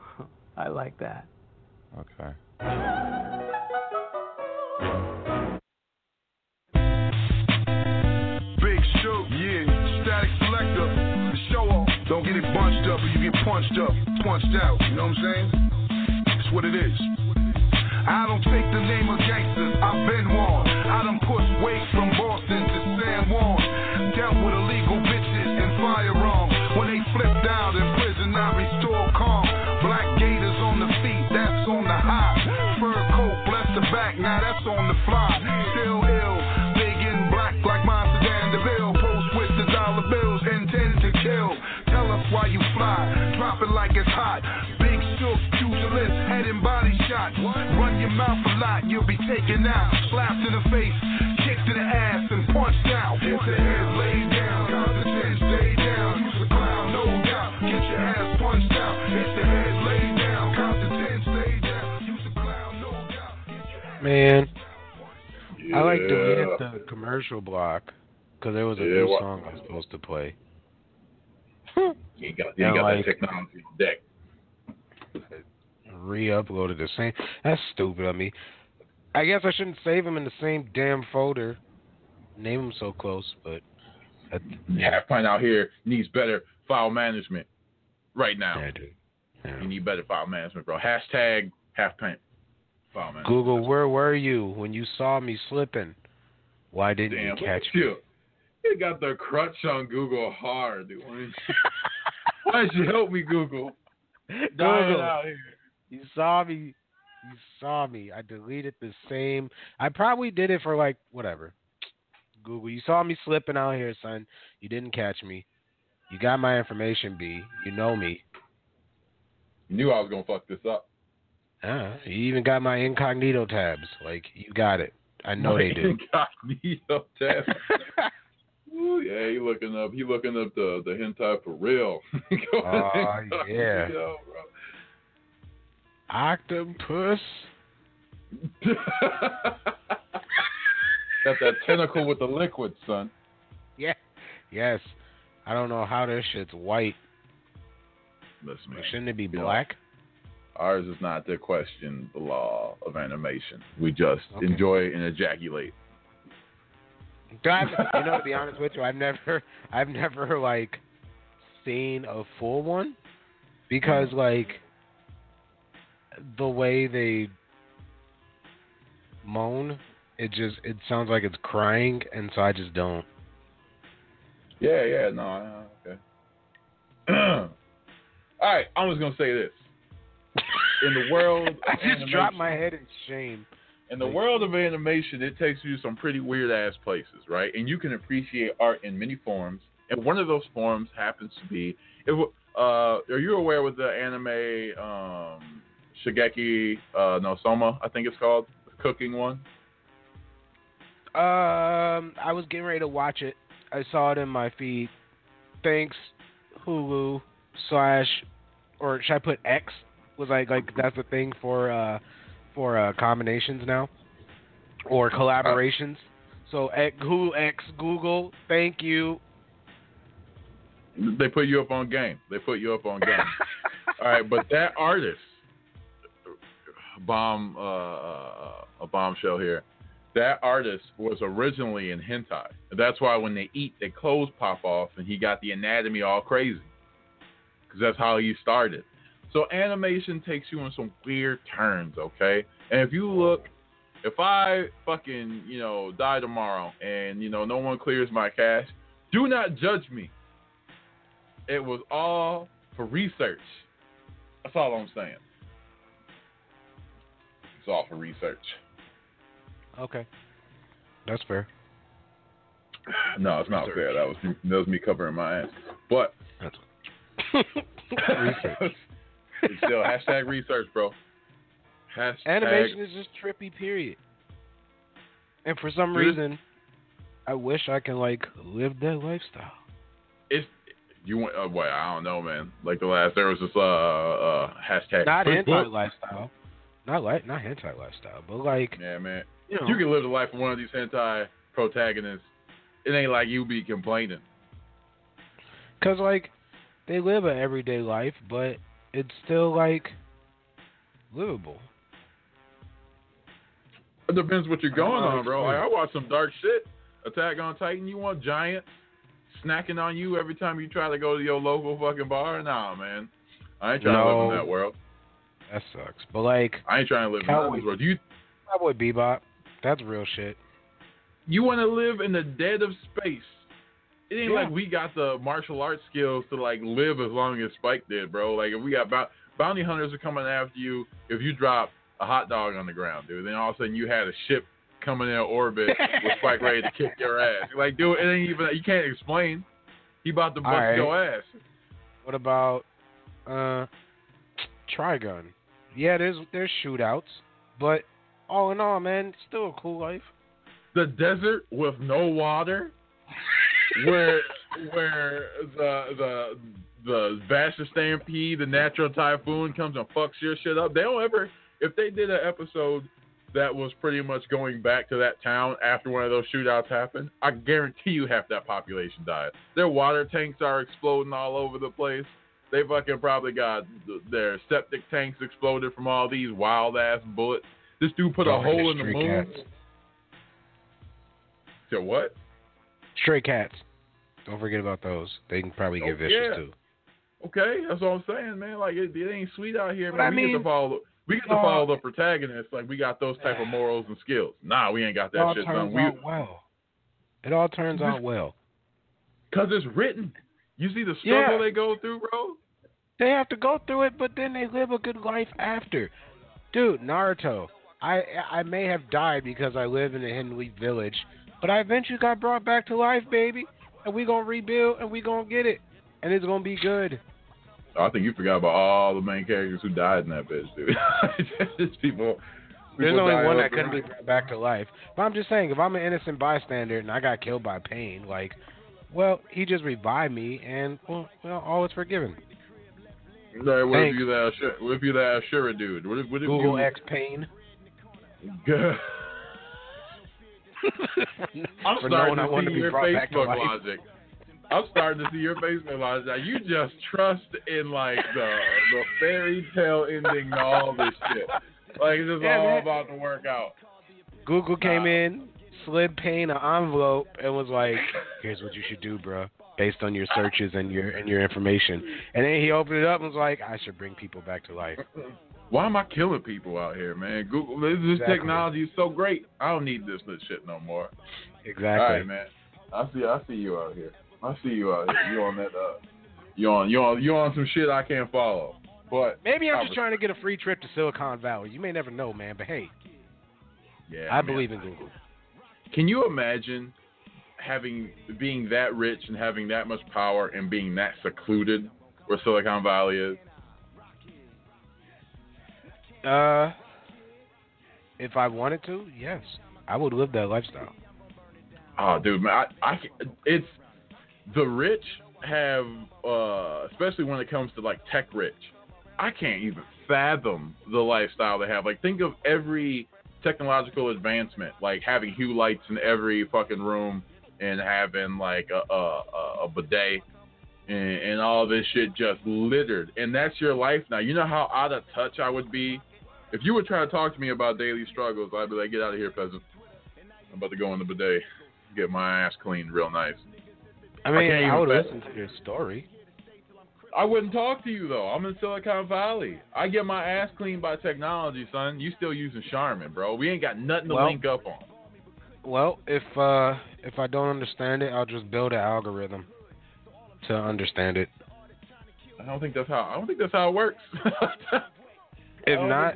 I like that. Okay. Big show, yeah. Static selector, the show off. Don't get it bunched up or you get punched up, punched out. You know what I'm saying? It's what it is. I don't take the name of gangsters, I've been warned. I done pushed weight from Boston to San Juan. Dealt with illegal when they flipped out in prison, I restore calm. Black gators on the feet, that's on the high. Fur coat, bless the back, now that's on the fly. Still ill, big and black like my sedan DeVille. Post with the dollar bills, intend to kill. Tell us why you fly, drop it like it's hot. Big shook, pugilist, head and body shot. Run your mouth a lot, you'll be taken out. Slapped in the face, kicked in the ass, and punched out. It's head laid doubt. Man, I like Yeah. deleted the commercial block because there was a Yeah, new what- song I was supposed to play. You ain't got, you ain't got like- that technology on deck. Re-uploaded the same. That's stupid of me. I guess I shouldn't save them in the same damn folder. Name them so close, but that, Half Pint out here needs better file management right now. Yeah, dude. You need better file management, bro. Hashtag Half Pint Google, where were you when you saw me slipping? Why didn't Damn, you catch me? you. Got the crutch on Google hard, dude. Why don't you, why don't you help me, Google? Google. Oh. out here. You saw me. You saw me. I deleted the same. I probably did it for like whatever. Google, you saw me slipping out here, son. You didn't catch me. You got my information, B. You know me. You knew I was gonna fuck this up. Uh, you even got my incognito tabs. Like you got it. I know they do. Incognito tab. Ooh, yeah, he looking up. He looking up the the hentai for real. Going Aw, yeah. incognito, Octopus. Got that tentacle with the liquid, son. Yeah. Yes. I don't know how this shit's white. Listen, man. Shouldn't it be black? Ours is not to question the law of animation. We just Okay. enjoy and ejaculate. Do I have- you know, to be honest with you, I've never, I've never like seen a full one because mm. like the way they moan, it just it sounds like it's crying, and so I just don't. Yeah, yeah, no, okay. All right, I'm just gonna say this: in the world, I just animation- dropped my head in shame. In the world of animation, it takes you to some pretty weird ass places, right? And you can appreciate art in many forms. And one of those forms happens to be, if, uh, are you aware with the anime um, Shokugeki uh, no Soma? I think it's called the cooking one. Um, I was getting ready to watch it. I saw it in my feed. Thanks, Hulu slash, or should I put X? Was like like that's the thing for uh for uh combinations now, or collaborations. So at Hulu X Google, thank you. They put you up on game. They put you up on game. All right, but that artist, bomb, uh, uh, a bombshell here. That artist was originally in hentai. That's why when they eat, their clothes pop off, and he got the anatomy all crazy. Because that's how he started. So animation takes you on some weird turns, okay? And if you look, if I fucking, you know, die tomorrow and, you know, no one clears my cache, do not judge me. It was all for research. That's all I'm saying. It's all for research. Okay, that's fair. No, it's not fair. That was that was me covering my ass. But that's Research. It's still hashtag research, bro. Hashtag Animation is just trippy, period. And for some Dude. reason, I wish I can like live that lifestyle. If you want uh, boy, I don't know, man. Like the last there was this uh uh hashtag Not hentai lifestyle. Not like not hentai lifestyle, but like Yeah, man. you know, You can live the life of one of these hentai protagonists. It ain't like you be complaining. Cause like they live an everyday life, but it's still like livable. It depends what you're going on, bro. Like I watch some dark shit. Attack on Titan. You want giants snacking on you every time you try to go to your local fucking bar? Nah, man. I ain't trying to live in that world. That sucks. But like I ain't trying to live in that world. You Cowboy Bebop, that's real shit. you want to live in the dead of space. It ain't Yeah. like we got the martial arts skills to like live as long as Spike did, bro. Like if we got bou- bounty hunters are coming after you if you drop a hot dog on the ground, dude. Then all of a sudden you had a ship coming in orbit with Spike ready to kick your ass. Like, dude, it ain't even you can't explain. He about to bust Alright. your ass. What about uh Trigun? Yeah, there's there's shootouts, but all in all, man, it's still a cool life. The desert with no water, where where the the the Vash the Stampede, the natural typhoon comes and fucks your shit up. They don't ever if they did an episode that was pretty much going back to that town after one of those shootouts happened, I guarantee you half that population died. Their water tanks are exploding all over the place. They fucking probably got their septic tanks exploded from all these wild ass bullets. This dude put a hole in the moon. cats. So what? Stray cats. Don't forget about those. They can probably Oh, get vicious yeah. too. Okay, that's what I'm saying, man. Like it, it ain't sweet out here, But man. I we get mean- to follow. We get to uh, follow the protagonists. Like we got those type of morals and skills. Nah, we ain't got It that all shit turns done. We out well. It all turns out well. because it's written. You see the struggle Yeah. they go through, bro. They have to go through it, but then they live a good life after. Dude, Naruto. I I may have died because I live in a Hidden Leaf village, but I eventually got brought back to life, baby. And we gonna rebuild and we gonna get it. And it's gonna be good. Oh, I think you forgot about all the main characters who died in that bitch, dude. Just people. There's only one that couldn't be brought back to life. But I'm just saying, if I'm an innocent bystander and I got killed by pain, like, well, he just revived me, and well, well all is forgiven. Right, what if you that what if you that Ashura dude? What if, what if Google you, X pain. I'm For starting to see to your brought back Facebook logic. I'm starting to see your Facebook logic. Now, you just trust in like the the fairy tale ending to all this shit. Like it's just Yeah, all man. about to work out. Google came in, slid Pain an envelope, and was like, "Here's what you should do, bro, based on your searches and your and your information." And then he opened it up and was like, "I should bring people back to life." Why am I killing people out here, man? Google this, this Exactly. technology is so great. I don't need this this shit no more. Exactly. All right, man. I see. I see you out here. I see you out here. You on that? Uh, you on? You on? You on some shit I can't follow. But Maybe I'm just trying to get a free trip to Silicon Valley. You may never know, man. But hey, Yeah, I man. believe in Google. Can you imagine having being that rich and having that much power and being that secluded where Silicon Valley is? Uh, if I wanted to, yes, I would live that lifestyle. Oh, dude, man, I, I it's the rich have, uh, especially when it comes to like tech rich. I can't even fathom the lifestyle they have. Like, think of every technological advancement, like having hue lights in every fucking room and having like a a, a- a bidet and, and all this shit just littered. And that's your life now. You know how out of touch I would be if you would try to talk to me about daily struggles. I'd be like, get out of here, peasant. I'm about to go in the bidet, get my ass cleaned real nice. I mean, can't I, would bet- listen to your story. I wouldn't talk to you though. I'm in Silicon Valley. I get my ass cleaned by technology, son. You still using Charmin, bro. We ain't got nothing to Well- link up on. Well, if uh if I don't understand it, I'll just build an algorithm to understand it. I don't think that's how. I don't think that's how it works. If not,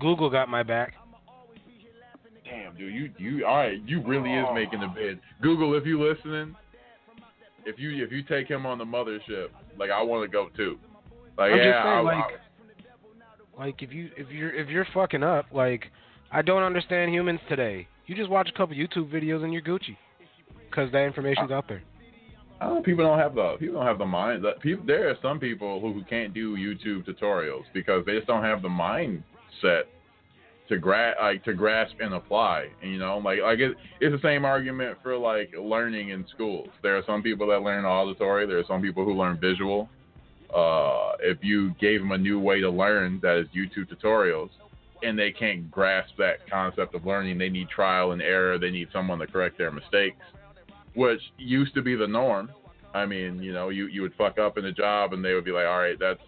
Google got my back. damn, dude, you you all right? You really is oh. making a bid. Google, if you listening, if you if you take him on the mothership, like I want to go too. Like I'm yeah, just saying, I, like, like if you if you're if you're fucking up, like I don't understand humans today. You just watch a couple YouTube videos and you're Gucci, because that information's out there. I don't, people don't have the people don't have the mind. That people there are some people who, who can't do YouTube tutorials because they just don't have the mindset to gra- like to grasp and apply. And, you know, like like it, it's the same argument for like learning in schools. There are some people that learn auditory. There are some people who learn visual. Uh, if you gave them a new way to learn, that is YouTube tutorials, and they can't grasp that concept of learning, they need trial and error. They need someone to correct their mistakes which used to be the norm. I mean, you know, you, you would fuck up in a job and they would be like, all right, that's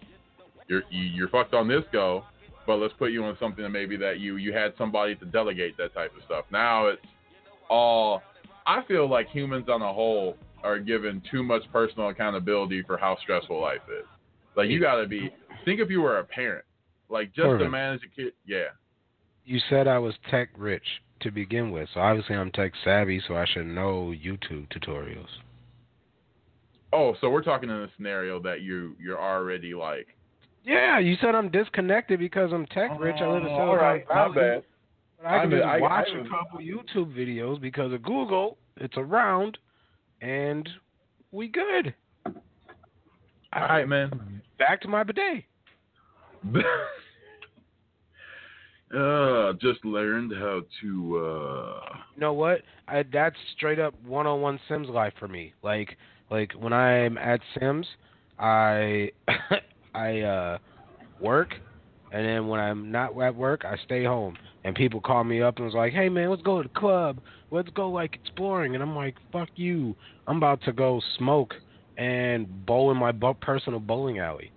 you're you're fucked on this go, but let's put you on something that maybe that you you had somebody to delegate that type of stuff. Now it's all. I feel like humans on a whole are given too much personal accountability for how stressful life is. Like you got to be. Think if you were a parent, like just to manage a kid. Yeah. You said I was tech rich to begin with, so obviously I'm tech savvy, so I should know YouTube tutorials. Oh, so we're talking in a scenario that you you're already like Yeah, you said I'm disconnected because I'm tech rich. I live in Oh, Silicon all right, my Valley. bad. But I can I'm- just I- I watch was- a couple YouTube videos because of Google. It's around, and we good. All right, man. Back to my bidet. uh, just learned how to. uh You know what? I that's straight up one-on-one Sims life for me. Like like when I'm at Sims, I I uh work and then when I'm not at work, I stay home. And people call me up and was like, "Hey man, let's go to the club. Let's go like exploring." And I'm like, "Fuck you. I'm about to go smoke and bowl in my bu- personal bowling alley.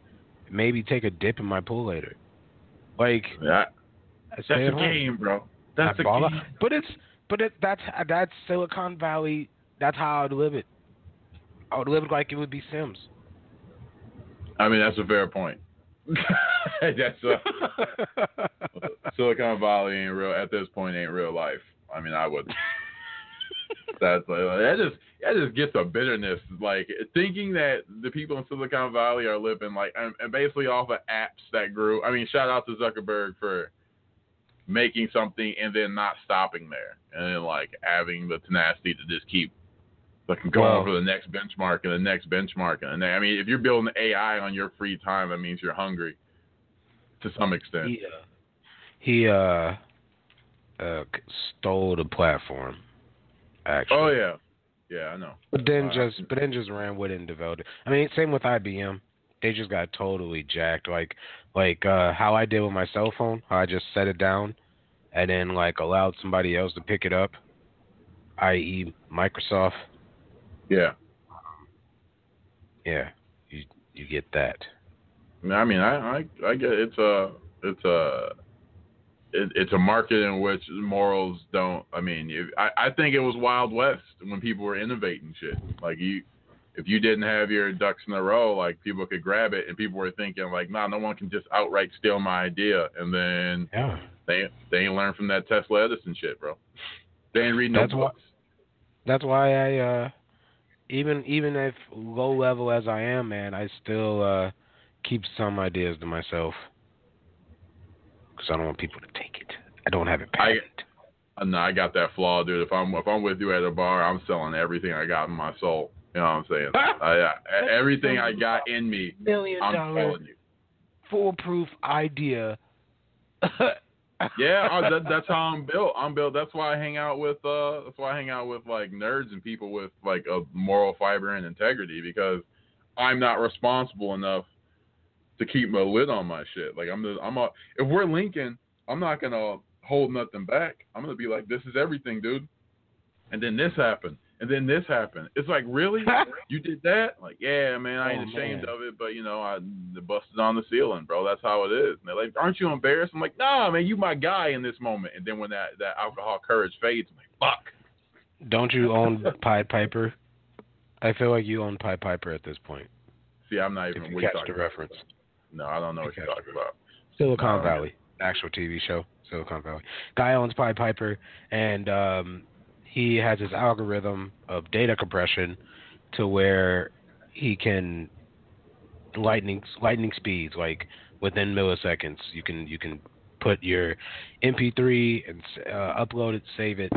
Maybe take a dip in my pool later." Like Yeah, that's a game, bro. That's I a game. But it's but it that's that's Silicon Valley. That's how I'd live it. I would live it like it would be Sims. I mean, that's a fair point. that's uh, Silicon Valley ain't real at this point. Ain't real life. I mean, I would. That's like, that just that just gets a bitterness. Like thinking that the people in Silicon Valley are living like and basically off of apps that grew. I mean, shout out to Zuckerberg for making something and then not stopping there, and then like having the tenacity to just keep fucking going Well- for the next benchmark and the next benchmark. And I mean, if you're building AI on your free time, that means you're hungry to some extent. He uh, he uh, uh stole the platform. Actually. oh yeah, yeah, I know. But then Uh, just but then just ran with it and developed it. I mean, same with IBM. They just got totally jacked. Like like uh how I did with my cell phone, how I just set it down and then like allowed somebody else to pick it up, i.e. Microsoft. Yeah. Yeah. You you get that. I mean, I I, I get it's a it's a it, it's a market in which morals don't. I mean, if, I I think it was Wild West when people were innovating shit. Like you, if you didn't have your ducks in a row, like people could grab it, and people were thinking like, nah, no one can just outright steal my idea. And then Yeah. they they ain't learn from that Tesla Edison shit, bro. They ain't reading no That's why- books. That's why I uh even even if low level as I am, man, I still uh keep some ideas to myself because I don't want people to take it. I don't have it I, patented. uh, no, I got that flaw, dude. If I'm if I'm with you at a bar, I'm selling everything I got in my soul. You know what I'm saying? I, I, everything I got in me, Million I'm dollar telling you. foolproof idea. Yeah, uh, that, that's how I'm built. I'm built. That's why I hang out with. uh That's why I hang out with like nerds and people with like a moral fiber and integrity because I'm not responsible enough to keep a lid on my shit. Like I'm. The, I'm a. If we're linking, I'm not gonna hold nothing back. I'm gonna be like, this is everything, dude. And then this happened. And then this happened. It's like, really? you did that? Like, yeah, man, I ain't Oh, ashamed man. of it, but you know, I busted on the ceiling, bro. That's how it is. And they're like, aren't you embarrassed? I'm like, nah, man, you my guy in this moment. And then when that that alcohol courage fades, I'm like, fuck. Don't you own Pied Piper? I feel like you own Pied Piper at this point. See, I'm not even. what you catch the about? reference. No, I don't know what you're talking about. Silicon. Valley, actual TV show, Silicon Valley. Guy owns Pied Piper, and um, he has his algorithm of data compression to where he can lightning lightning speeds, like within milliseconds. You can you can put your MP3 and uh, upload it, save it,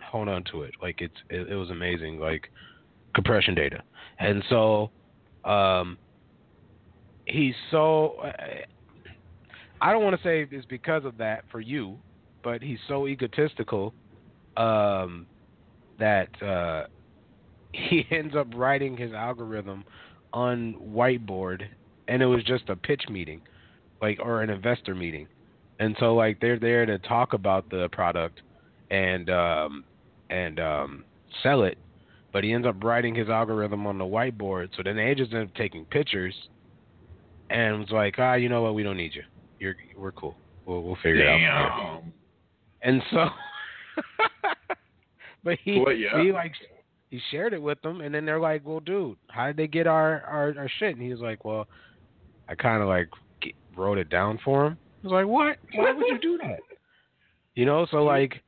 hold on to it. Like it's it, it was amazing, like compression data, and so. Um, he's so I don't want to say it's because of that for you, but he's so egotistical um, that uh, he ends up writing his algorithm on whiteboard, and it was just a pitch meeting, like or an investor meeting, and so like they're there to talk about the product and um, and um, sell it, but he ends up writing his algorithm on the whiteboard. So then the agents end up taking pictures and was like, ah, you know what, we don't need you. You're we're cool. We'll we'll figure it out. And so, but he Well, yeah. he like he shared it with them, and then they're like, well, dude, how did they get our our, our shit? And he was like, well, I kind of like g- wrote it down for him. I was like, what? Why would you do that? You know, so like,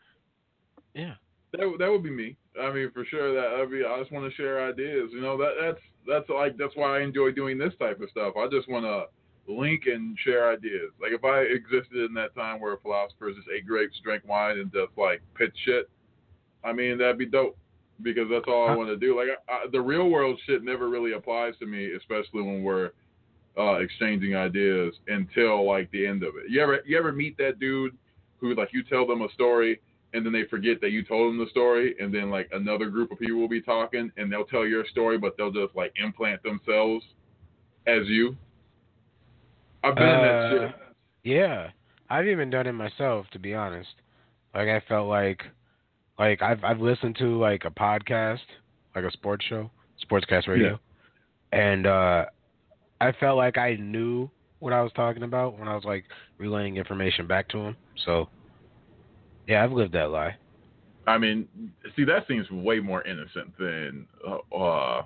yeah. That would- that would be me. I mean, for sure. That I mean, I just want to share ideas. You know, that that's that's like that's why I enjoy doing this type of stuff. I just want to link and share ideas. Like if I existed in that time where philosophers just ate grapes, drank wine, and just like pitch shit, I mean that'd be dope because that's all I want to do. Like I, I, the real world shit never really applies to me, especially when we're uh, exchanging ideas until like the end of it. You ever you ever meet that dude who like you tell them a story and then they forget that you told them the story and then like another group of people will be talking and they'll tell your story but they'll just like implant themselves as you. I've been in that Uh, shit. Yeah, I've even done it myself. To be honest, like I felt like, like I've I've listened to like a podcast, like a sports show, sportscast radio, and uh I felt like I knew what I was talking about when I was like relaying information back to him. So, yeah, I've lived that lie. I mean, see, that seems way more innocent than. Uh, uh,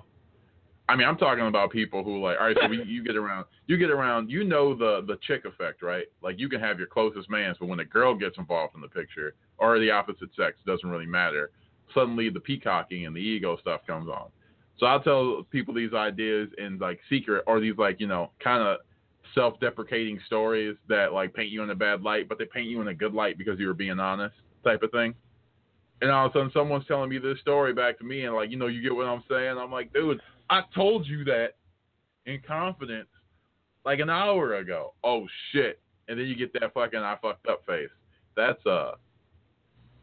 I mean, I'm talking about people who like, all right, so we, you get around, you get around, you know the the chick effect, right? Like you can have your closest mans, but when a girl gets involved in the picture, or the opposite sex, doesn't really matter. Suddenly, the peacocking and the ego stuff comes on. So I'll tell people these ideas in like secret, or these like you know kind of self-deprecating stories that like paint you in a bad light, but they paint you in a good light because you were being honest, type of thing. And all of a sudden, someone's telling me this story back to me, and like, you know, you get what I'm saying. I'm like, dude, I told you that in confidence like an hour ago. Oh shit! And then you get that fucking I fucked up face. That's uh,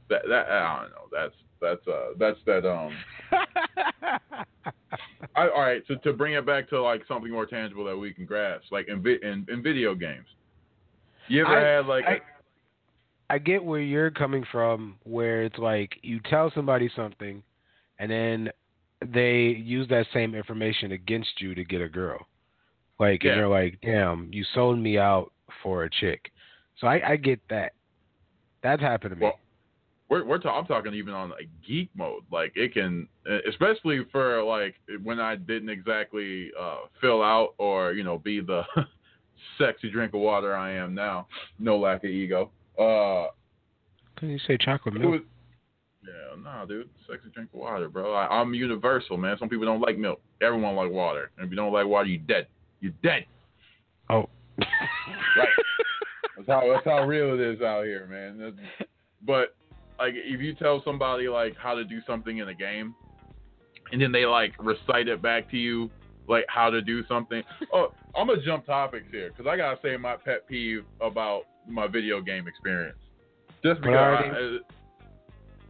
that that I don't know. That's that's uh that's that um. I, all right, so to bring it back to like something more tangible that we can grasp, like in vi- in, in video games. You ever I- had like I- I get where you're coming from, where it's like you tell somebody something, and then they use that same information against you to get a girl. Like, Yeah. and you're like, damn, you sold me out for a chick. So I, I get that. That's happened to me. Well, we're we're I'm talking even on like geek mode. Like it can, especially for like when I didn't exactly uh, fill out or you know be the sexy drink of water I am now. No lack of ego. Uh, Can you say chocolate milk? Yeah, nah, dude, sexy drink of water, bro. I, I'm universal, man. Some people don't like milk. Everyone like water. And if you don't like water, you dead. You dead. Oh. right. That's how that's how real it is out here, man. That's- but like, if you tell somebody like how to do something in a game, and then they like recite it back to you, like how to do something. Oh, I'm gonna jump topics here because I gotta say my pet peeve about my video game experience. Just because. I,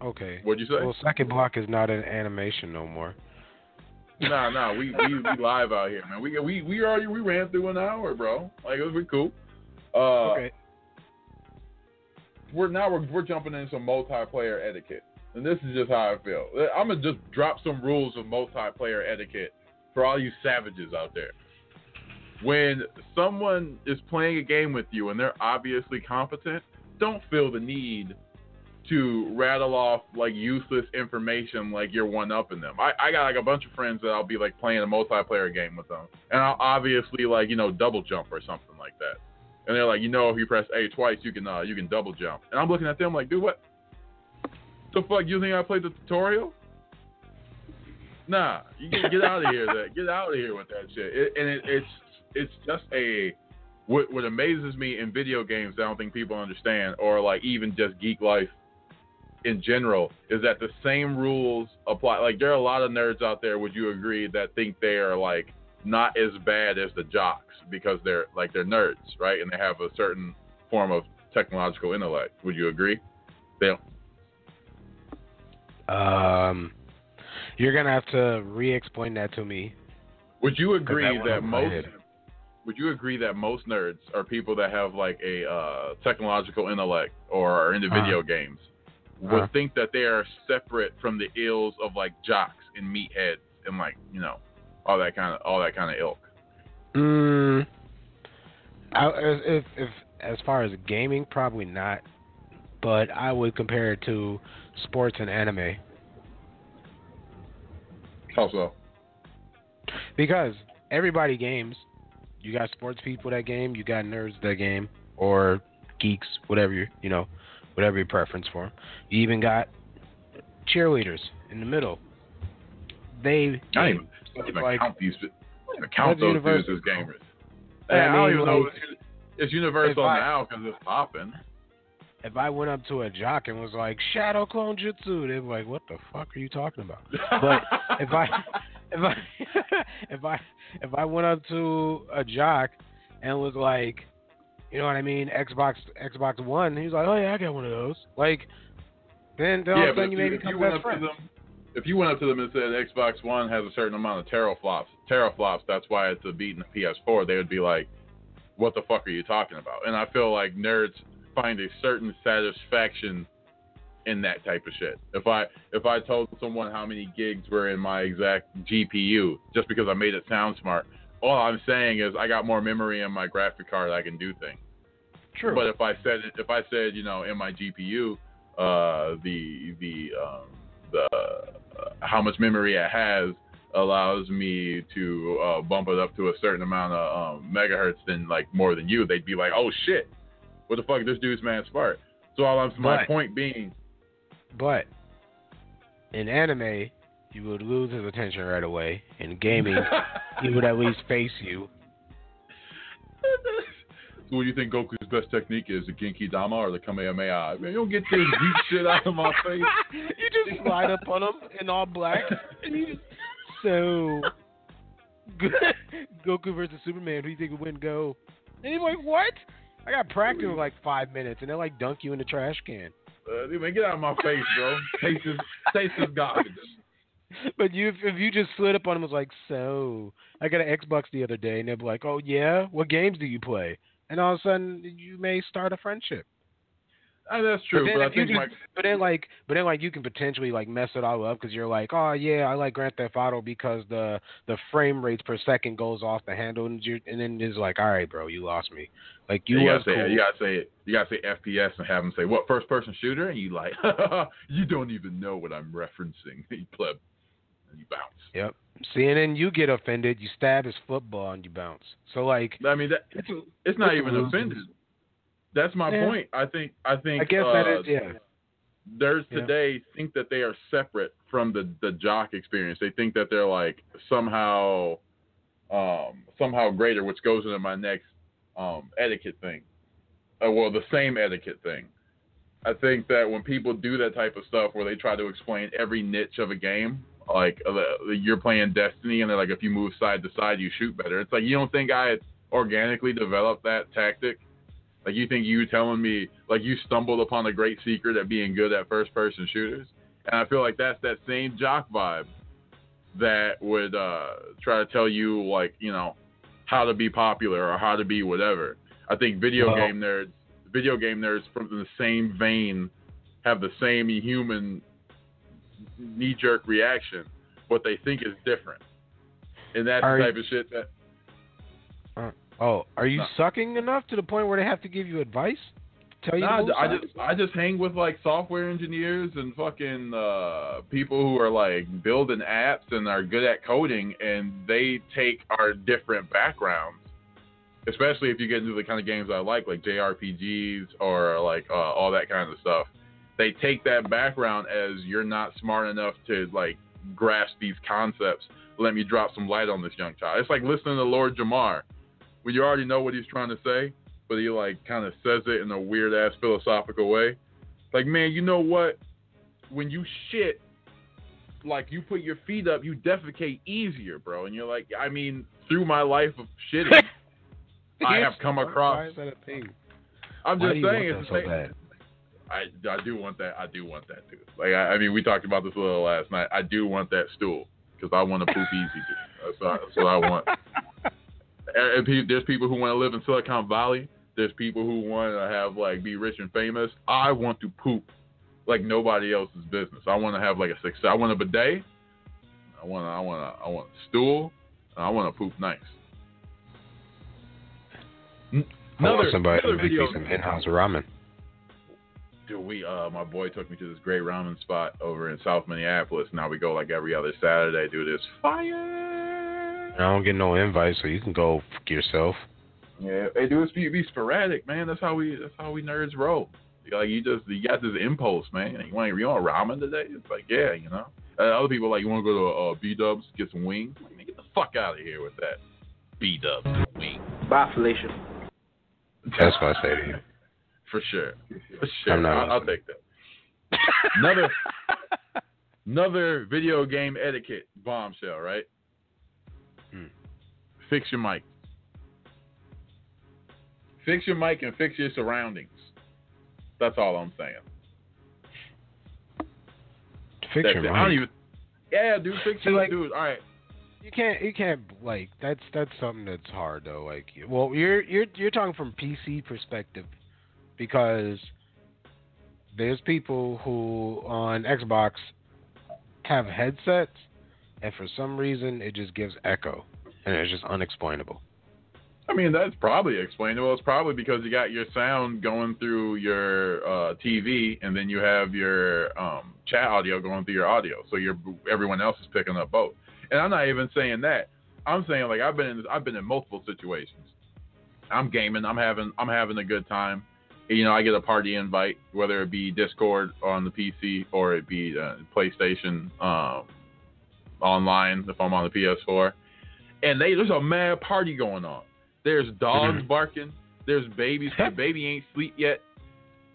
Okay. What'd you say? Well, second block is not an animation no more. Nah, nah, we, we we live out here, man. We we we already we ran through an hour, bro. Like it was we cool. Uh, Okay. We're now we're we're jumping into some multiplayer etiquette, and this is just how I feel. I'm gonna just drop some rules of multiplayer etiquette for all you savages out there. When someone is playing a game with you and they're obviously competent, don't feel the need to rattle off like useless information like you're one up in them. I, I got like a bunch of friends that I'll be like playing a multiplayer game with them. And I'll obviously like, you know, double jump or something like that. And they're like, you know, if you press A twice you can uh you can double jump. And I'm looking at them like, dude, what the fuck you think I played the tutorial? Nah, you get get out of here. That get out of here with that shit. It, and it, it's it's just a what what amazes me in video games. I don't think people understand, or like even just geek life in general, is that the same rules apply. Like there are a lot of nerds out there. Would you agree that think they are like not as bad as the jocks because they're like they're nerds, right? And they have a certain form of technological intellect. Would you agree? They don't, Um, you're gonna have to re-explain that to me. Would you agree that that most would you agree that most nerds are people that have like a uh, technological intellect or are into Uh-huh. video games would Uh-huh. think that they are separate from the ills of like jocks and meatheads and like you know all that kind of all that kind of ilk. Mm, I, if, if as far as gaming, probably not. But I would compare it to sports and anime How so? because everybody games. You got sports people that game. You got nerds that game, or geeks, whatever you you know, whatever your preference for. You even got cheerleaders in the middle. They I don't even, I don't even like- count these. I don't even count those universal. dudes as gamers. Hey, I, don't even know like, it's, it's universal I- now because it's popping. if I went up to a jock and was like Shadow Clone Jutsu, they'd be like, "What the fuck are you talking about?" But if I if I if I if I went up to a jock and was like, you know what I mean, Xbox Xbox One, he was like, "Oh yeah, I got one of those." Like, then, then all yeah, of a sudden you maybe become best friends. them, if you went up to them and said Xbox One has a certain amount of teraflops, teraflops, that's why it's a beating the PS4, they would be like, "What the fuck are you talking about?" And I feel like nerds find a certain satisfaction in that type of shit. If I if I told someone how many gigs were in my exact GPU just because I made it sound smart, all I'm saying is I got more memory in my graphic card. I can do things. True. But if I said if I said you know in my GPU, uh, the the um, the uh, how much memory it has allows me to uh, bump it up to a certain amount of um, megahertz than like more than you, they'd be like, oh shit, what the fuck, this dude's man smart. So all I'm my point being, But in anime, you would lose his attention right away. In gaming, he would at least face you. so what do you think Goku's best technique is, the Genki Dama or the Kamehameha? Man, you don't get this deep shit out of my face. you just slide up on him in all black, and you just so Goku versus Superman. Who do you think would win? Go. And he's like, what? I got practice in like five minutes, and they like dunk you in the trash can. Uh, dude, man, get out of my face, bro. taste this, taste this garbage. But you, if you just slid up on him, was like, so I got an Xbox the other day, and they'd be like, oh yeah, what games do you play? And all of a sudden, you may start a friendship. Uh, that's true, but, but, then I think just- my but then like, but then like you can potentially like mess it all up because you're like, oh yeah, I like Grand Theft Auto because the the frame rates per second goes off the handle, and, you're, and then it's like, all right, bro, you lost me. Like you, you gotta say cool. you gotta say it. You gotta say FPS and have them say what first person shooter, and you like you don't even know what I'm referencing. You pleb, and you bounce. Yep. See, and you get offended. You stab his football and you bounce. So like, I mean that it's, it's not it's even losers. offended. That's my Yeah. point. I think I think I guess uh, that is yeah. Nerds Yeah. today think that they are separate from the the jock experience. They think that they're like somehow um somehow greater, which goes into my next um etiquette thing. Uh, well, the same etiquette thing. I think that when people do that type of stuff where they try to explain every niche of a game, like uh, you're playing Destiny and they're like if you move side to side you shoot better. It's like you don't think I organically developed that tactic? Like you think you telling me like you stumbled upon a great secret at being good at first person shooters? And I feel like that's that same jock vibe that would uh try to tell you like, you know, how to be popular or how to be whatever. I think video Well- game nerds video game nerds from the same vein have the same human knee jerk reaction. What they think is different. And that's Are- the type of shit that Oh, are you No. sucking enough to the point where they have to give you advice? Tell you Nah, to I just I just hang with like software engineers and fucking uh, people who are like building apps and are good at coding, and they take our different backgrounds. Especially if you get into the kind of games I like, like JRPGs or like uh, all that kind of stuff. They take that background as you're not smart enough to like grasp these concepts. Let me drop some light on this young child. It's like listening to Lord Jamar, when you already know what he's trying to say, but he like kind of says it in a weird ass philosophical way. Like, man, you know what? When you shit, like you put your feet up, you defecate easier, bro. And you're like, I mean, through my life of shitting, I have come across. Why is that a thing? I'm Why just saying, want it's that the so same- bad? I, I do want that. I do want that too. Like I, I mean, we talked about this a little last night. I do want that stool because I want to poop easy. Dude. That's, what- that's what I want. And, and pe- there's people who want to live in Silicon Valley. There's people who want to have like be rich and famous. I want to poop like nobody else's business. I want to have like a success. I want a bidet. I want. I want. A, I want a stool. And I want to poop nice. N- I want Another, somebody to another make me video. some in-house ramen. Dude, we uh my boy took me to this great ramen spot over in South Minneapolis. Now we go like every other Saturday. Dude, it's fire. I don't get no invite, so you can go fuck yourself. Yeah, hey, dude, it's be, be sporadic, man. That's how we that's how we nerds roll. Like you just you got this impulse, man. You want you want ramen today? It's like yeah, you know. Uh, other people like you want to go to uh, B Dubs get some wings. Like, man, get the fuck out of here with that B Dubs wings. Bye, Felicia. That's what I say to you. For sure. For sure. I'm not I'll, I'll take that. another another video game etiquette bombshell, right? Hmm. Fix your mic. Fix your mic and fix your surroundings. That's all I'm saying. Fix That's your it. I don't mic. even. Yeah, dude, fix See, your like- dude. All right. You can't. You can't like that's that's something that's hard though. Like, well, you're you're you're talking from PC perspective because there's people who on Xbox have headsets, and for some reason it just gives echo, and it's just unexplainable. I mean, that's probably explainable. It's probably because you got your sound going through your uh, TV, and then you have your um, chat audio going through your audio, so your everyone else is picking up both. And I'm not even saying that. I'm saying like I've been in I've been in multiple situations. I'm gaming. I'm having I'm having a good time. You know, I get a party invite, whether it be Discord on the PC or it be uh, PlayStation um, online if I'm on the PS4, and they there's a mad party going on. There's dogs barking. There's babies. The baby ain't sleep yet,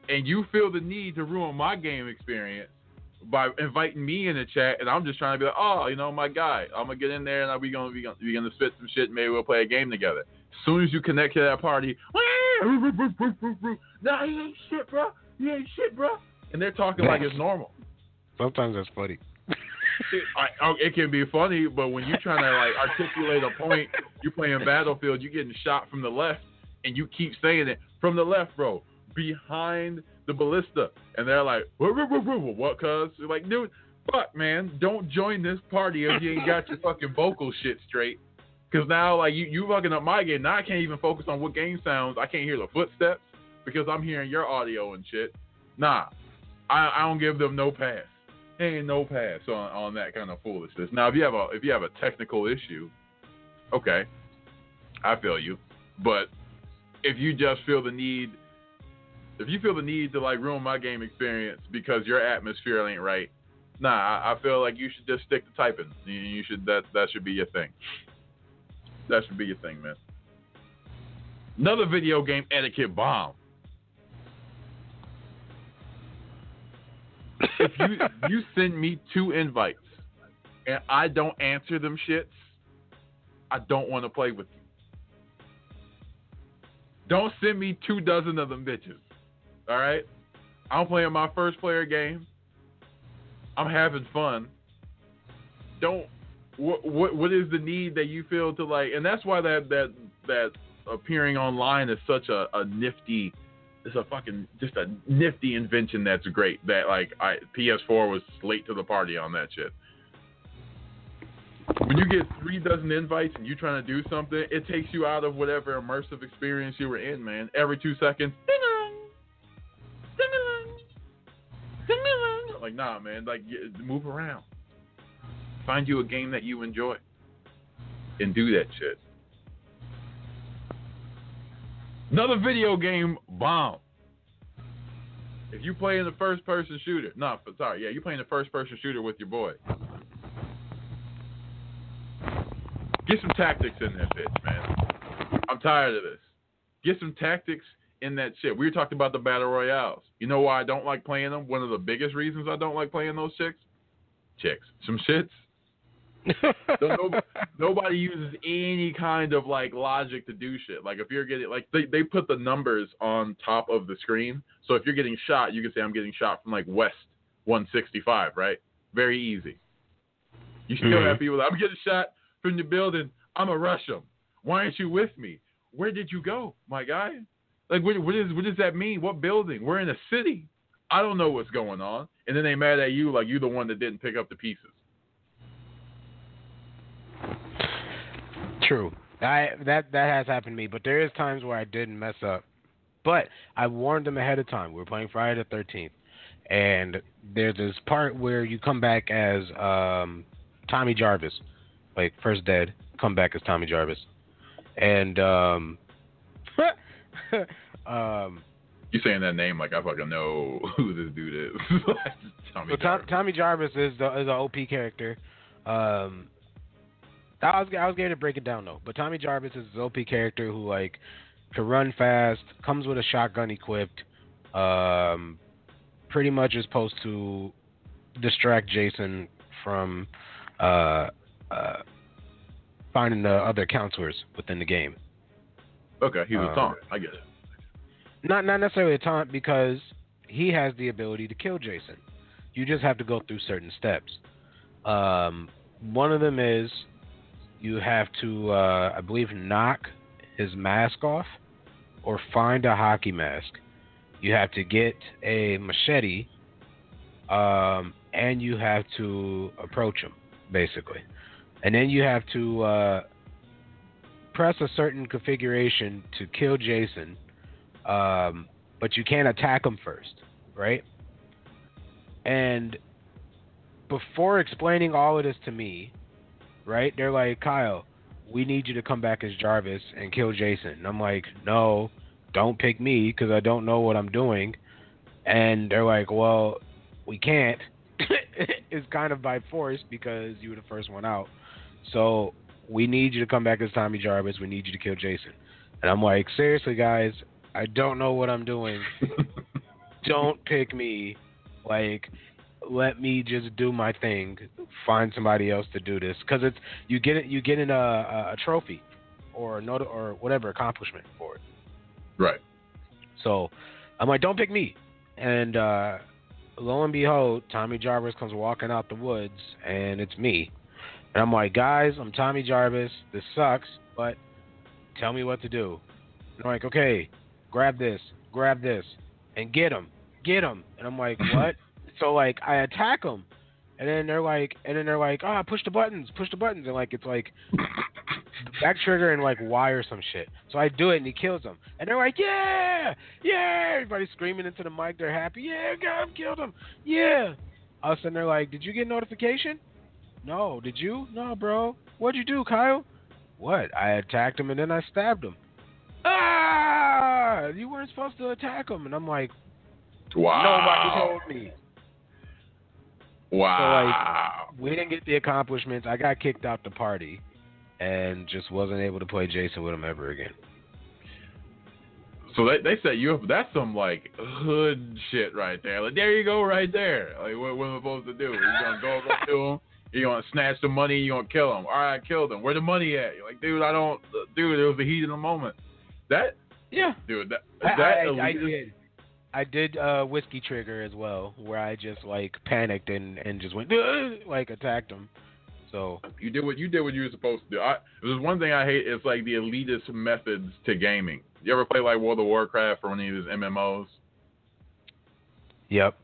and you feel the need to ruin my game experience by inviting me in the chat, and I'm just trying to be like, oh, you know, my guy, I'm gonna get in there and we gonna be gonna, we gonna spit some shit. And Maybe we'll play a game together. As soon as you connect to that party, nah, he ain't shit, bro. He ain't shit, bro. And they're talking like it's normal. Sometimes that's funny. I, I, it can be funny, but when you're trying to like articulate a point, you're playing Battlefield, you're getting shot from the left, and you keep saying it from the left, bro, behind the ballista, and they're like, what, what, what, what, what cuz? Like, dude, fuck, man, don't join this party if you ain't got your fucking vocal shit straight. Cause now, like, you you fucking up my game. Now I can't even focus on what game sounds. I can't hear the footsteps because I'm hearing your audio and shit. Nah, I, I don't give them no pass ain't no pass on, on that kind of foolishness. Now, if you have a if you have a technical issue, okay, I feel you. But if you just feel the need, if you feel the need to like ruin my game experience because your atmosphere ain't right, nah, I, I feel like you should just stick to typing. You, you should that that should be your thing. That should be your thing, man. Another video game etiquette bomb. if you you send me two invites and I don't answer them shits, I don't want to play with you. Don't send me two dozen of them bitches. All right? I'm playing my first player game. I'm having fun. Don't what what what is the need that you feel to like and that's why that that that appearing online is such a, a nifty it's a fucking just a nifty invention that's great. That like I PS4 was late to the party on that shit. When you get three dozen invites and you trying to do something, it takes you out of whatever immersive experience you were in, man. Every two seconds, ding-a-ling, ding-a-ling, ding-a-ling. like nah, man. Like move around, find you a game that you enjoy, and do that shit. Another video game bomb. If you play in the first person shooter, no, sorry, yeah, you playing the first person shooter with your boy. Get some tactics in that bitch, man. I'm tired of this. Get some tactics in that shit. We were talking about the battle royales. You know why I don't like playing them? One of the biggest reasons I don't like playing those chicks. Chicks, some shits. So no, nobody uses any kind of like logic to do shit. Like if you're getting like they, they put the numbers on top of the screen. So if you're getting shot, you can say I'm getting shot from like west 165, right? Very easy. You still Mhm. have people that I'm getting shot from the building. I'm a rush them. Why aren't you with me? Where did you go, my guy? Like what, what is what does that mean? What building? We're in a city. I don't know what's going on. And then they mad at you like you're the one that didn't pick up the pieces. True. I that that has happened to me, but there is times where I didn't mess up. But I warned them ahead of time. We were playing Friday the thirteenth, and there's this part where you come back as um, Tommy Jarvis, like first dead, come back as Tommy Jarvis, and um, um, You saying that name like I fucking know who this dude is. Tommy so Tom, Tommy Jarvis is the is an OP character. Um, I was I was going to break it down though. But Tommy Jarvis is this OP character who like can run fast, comes with a shotgun equipped, um, pretty much is supposed to distract Jason from uh, uh, finding the other counselors within the game. Okay, he's a Uh, taunt. I get it. Not not necessarily a taunt because he has the ability to kill Jason. You just have to go through certain steps. Um, one of them is you have to, uh, I believe, knock his mask off or find a hockey mask. You have to get a machete, um, and you have to approach him, basically. And then you have to uh, press a certain configuration to kill Jason, um, but you can't attack him first, right? And before explaining all of this to me, right, they're like, Kyle, we need you to come back as Jarvis and kill Jason. And I'm like, no, don't pick me because I don't know what I'm doing. And they're like, well, we can't. it's kind of by force because you were the first one out. So we need you to come back as Tommy Jarvis. We need you to kill Jason. And I'm like, seriously, guys, I don't know what I'm doing. don't pick me. Like, let me just do my thing. Find somebody else to do this because it's you get it. You get in a, a, trophy or a not or whatever accomplishment for it. Right. So I'm like, don't pick me. And uh, lo and behold, Tommy Jarvis comes walking out the woods, and it's me. And I'm like, guys, I'm Tommy Jarvis. This sucks, but tell me what to do. And I'm like, okay, grab this, grab this, and get him, get him. And I'm like, what? So like, I attack him, and then they're like, and then they're like, ah, push the buttons, push the buttons, and like, it's like back trigger and like Y or some shit. So I do it, and he kills him. And they're like, yeah, yeah. Everybody's screaming into the mic. They're happy. Yeah, God killed him. Yeah. All of a sudden, they're like, did you get notification? No. Did you? No, bro. What'd you do, Kyle? What? I attacked him and then I stabbed him. Ah! You weren't supposed to attack him. And I'm like, Wow. nobody told me. Wow. So like, we didn't get the accomplishments. I got kicked out the party, and just wasn't able to play Jason with him ever again. So they they set you up. That's some like hood shit right there. Like there you go, right there. Like what, what am I supposed to do? You gonna go up to him? You gonna snatch the money? You gonna kill him? All right, I killed him. Where the money at? You're like, dude, I don't. Dude, it was the heat of the moment. That Yeah. dude, that that I, I elitist- did. I did uh, whiskey trigger as well, where I just like panicked and and just went like attacked him. So You did what you did what you were supposed to do. I, there's one thing I hate. It's like the elitist methods to gaming. You ever play like World of Warcraft or any of these MMOs? Yep.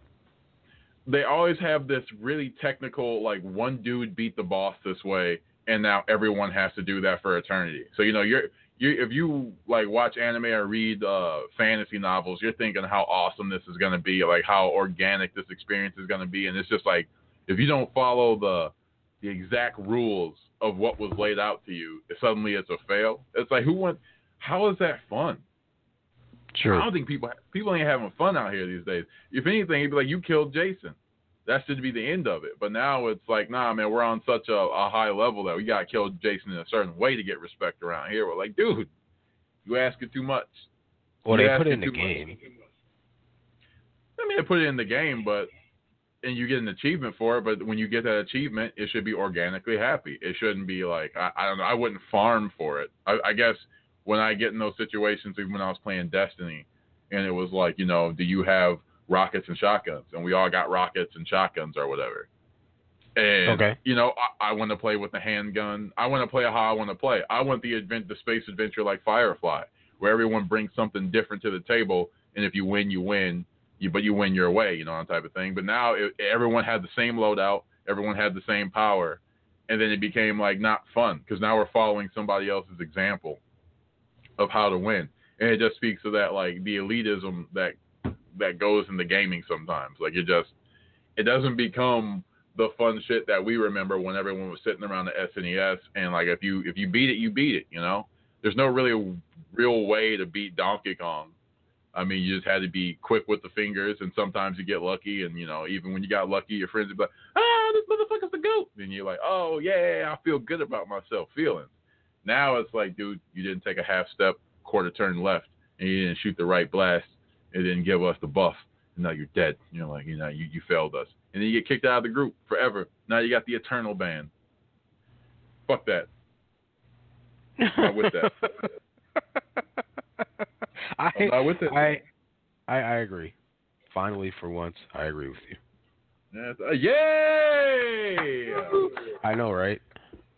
They always have this really technical, like one dude beat the boss this way, and now everyone has to do that for eternity. So you know, you're you if you like watch anime or read uh, fantasy novels, you're thinking how awesome this is going to be, like how organic this experience is going to be, and it's just like if you don't follow the the exact rules of what was laid out to you, suddenly it's a fail. It's like who went? How is that fun? Sure. I don't think people people ain't having fun out here these days. If anything, it'd be like you killed Jason. That should be the end of it. But now it's like, nah, man, we're on such a, a high level that we gotta kill Jason in a certain way to get respect around here. We're like, dude, you asking too much. Well, You they put it in the too much. game. I mean, they put it in the game, but and you get an achievement for it. But when you get that achievement, it should be organically happy. It shouldn't be like I, I don't know. I wouldn't farm for it. I, I guess when I get in those situations, even when I was playing Destiny, and it was like, you know, do you have rockets and shotguns? And we all got rockets and shotguns or whatever. And Okay. you know, I, I want to play with the handgun. I want to play how I want to play. I want the advent, the space adventure like Firefly, where everyone brings something different to the table, and if you win, you win. You, but you win your way, you know, that type of thing. But now it, everyone had the same loadout, everyone had the same power, and then it became like not fun because now we're following somebody else's example of how to win, and it just speaks to that like the elitism that that goes into gaming sometimes. Like it just it doesn't become the fun shit that we remember when everyone was sitting around the SNES and like if you if you beat it, you beat it. You know, there's no really real way to beat Donkey Kong. I mean, you just had to be quick with the fingers, and sometimes you get lucky. And you know, even when you got lucky, your friends would be like, "Ah, this motherfucker's the goat. and you're like, oh yeah, I feel good about myself. Feelings. Now it's like, dude, you didn't take a half step, quarter turn left, and you didn't shoot the right blast. It didn't give us the buff. And now you're dead. You're like, you know, you, you failed us. And then you get kicked out of the group forever. Now you got the eternal ban. Fuck that. I'm not with that. I, I'm not with it. I, I I agree. Finally, for once, I agree with you. Yes. Uh, yay! I know, right?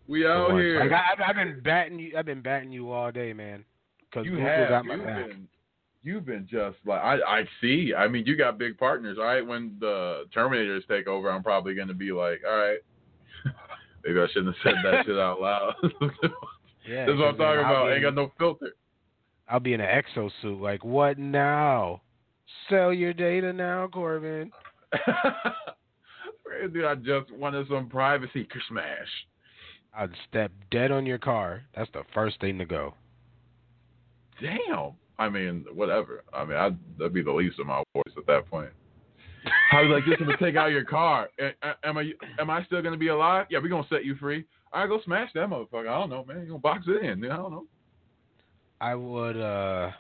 We out here. Like, I, I've been batting you. I've been batting you all day, man. Because you Google have. got my back. been, you've been just like I. I see. I mean, you got big partners. All right, when the Terminators take over, I'm probably going to be like, all right. Maybe I shouldn't have said that shit out loud. Yeah, That's what I'm talking about. be Ain't got no filter. I'll be in an exosuit. Like, what now? Sell your data now, Corvin. Dude, I just wanted some privacy. Smash. I'd step dead on your car. That's the first thing to go. Damn. I mean, whatever. I mean, I'd, that'd be the least of my worries at that point. I was like, this gonna take out your car. Am I am I still gonna be alive? Yeah, we gonna set you free. All right, go smash that motherfucker. I don't know, man. You gonna box it in? I don't know. I would. uh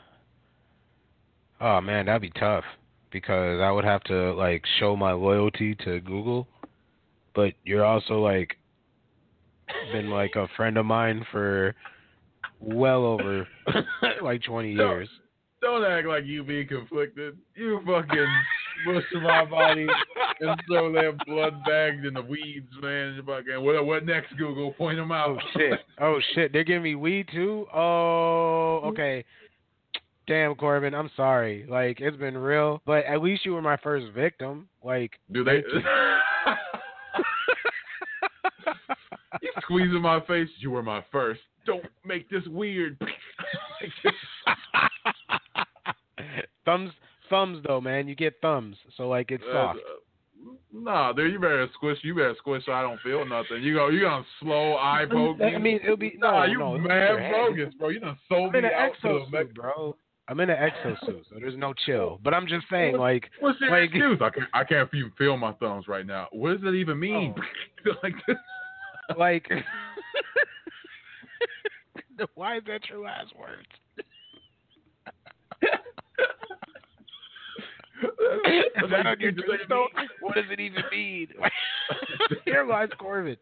Oh man, that'd be tough because I would have to like show my loyalty to Google, but you're also like been like a friend of mine for well over like 20 No. years. Don't act like you be conflicted. You fucking mush my body and throw that blood bags in the weeds, man. Fucking what? What next? Google, point them out. Oh shit! Oh shit! They're giving me weed too. Oh, mm-hmm. okay. Damn, Corvin, I'm sorry. Like it's been real, but at least you were my first victim. Like, Do they? you squeezing my face. You were my first. Don't make this weird. thumbs, thumbs though, man. You get thumbs, so like it's soft. Uh, nah, dude, you better squish. You better squish so I don't feel nothing. You go. You gonna slow eye poke? I mean, it'll be Nah, no, you no, mad bogus, bro. You done sold I'm in me an out to the exosuit, bro. I'm in an exosuit, so there's no chill. But I'm just saying, like, What's your like, excuse? I can't. I can't even feel my thumbs right now. What does that even mean? like, like, why is that your last words? Is that on your tombstone? What does it even mean? Here lies Corvin.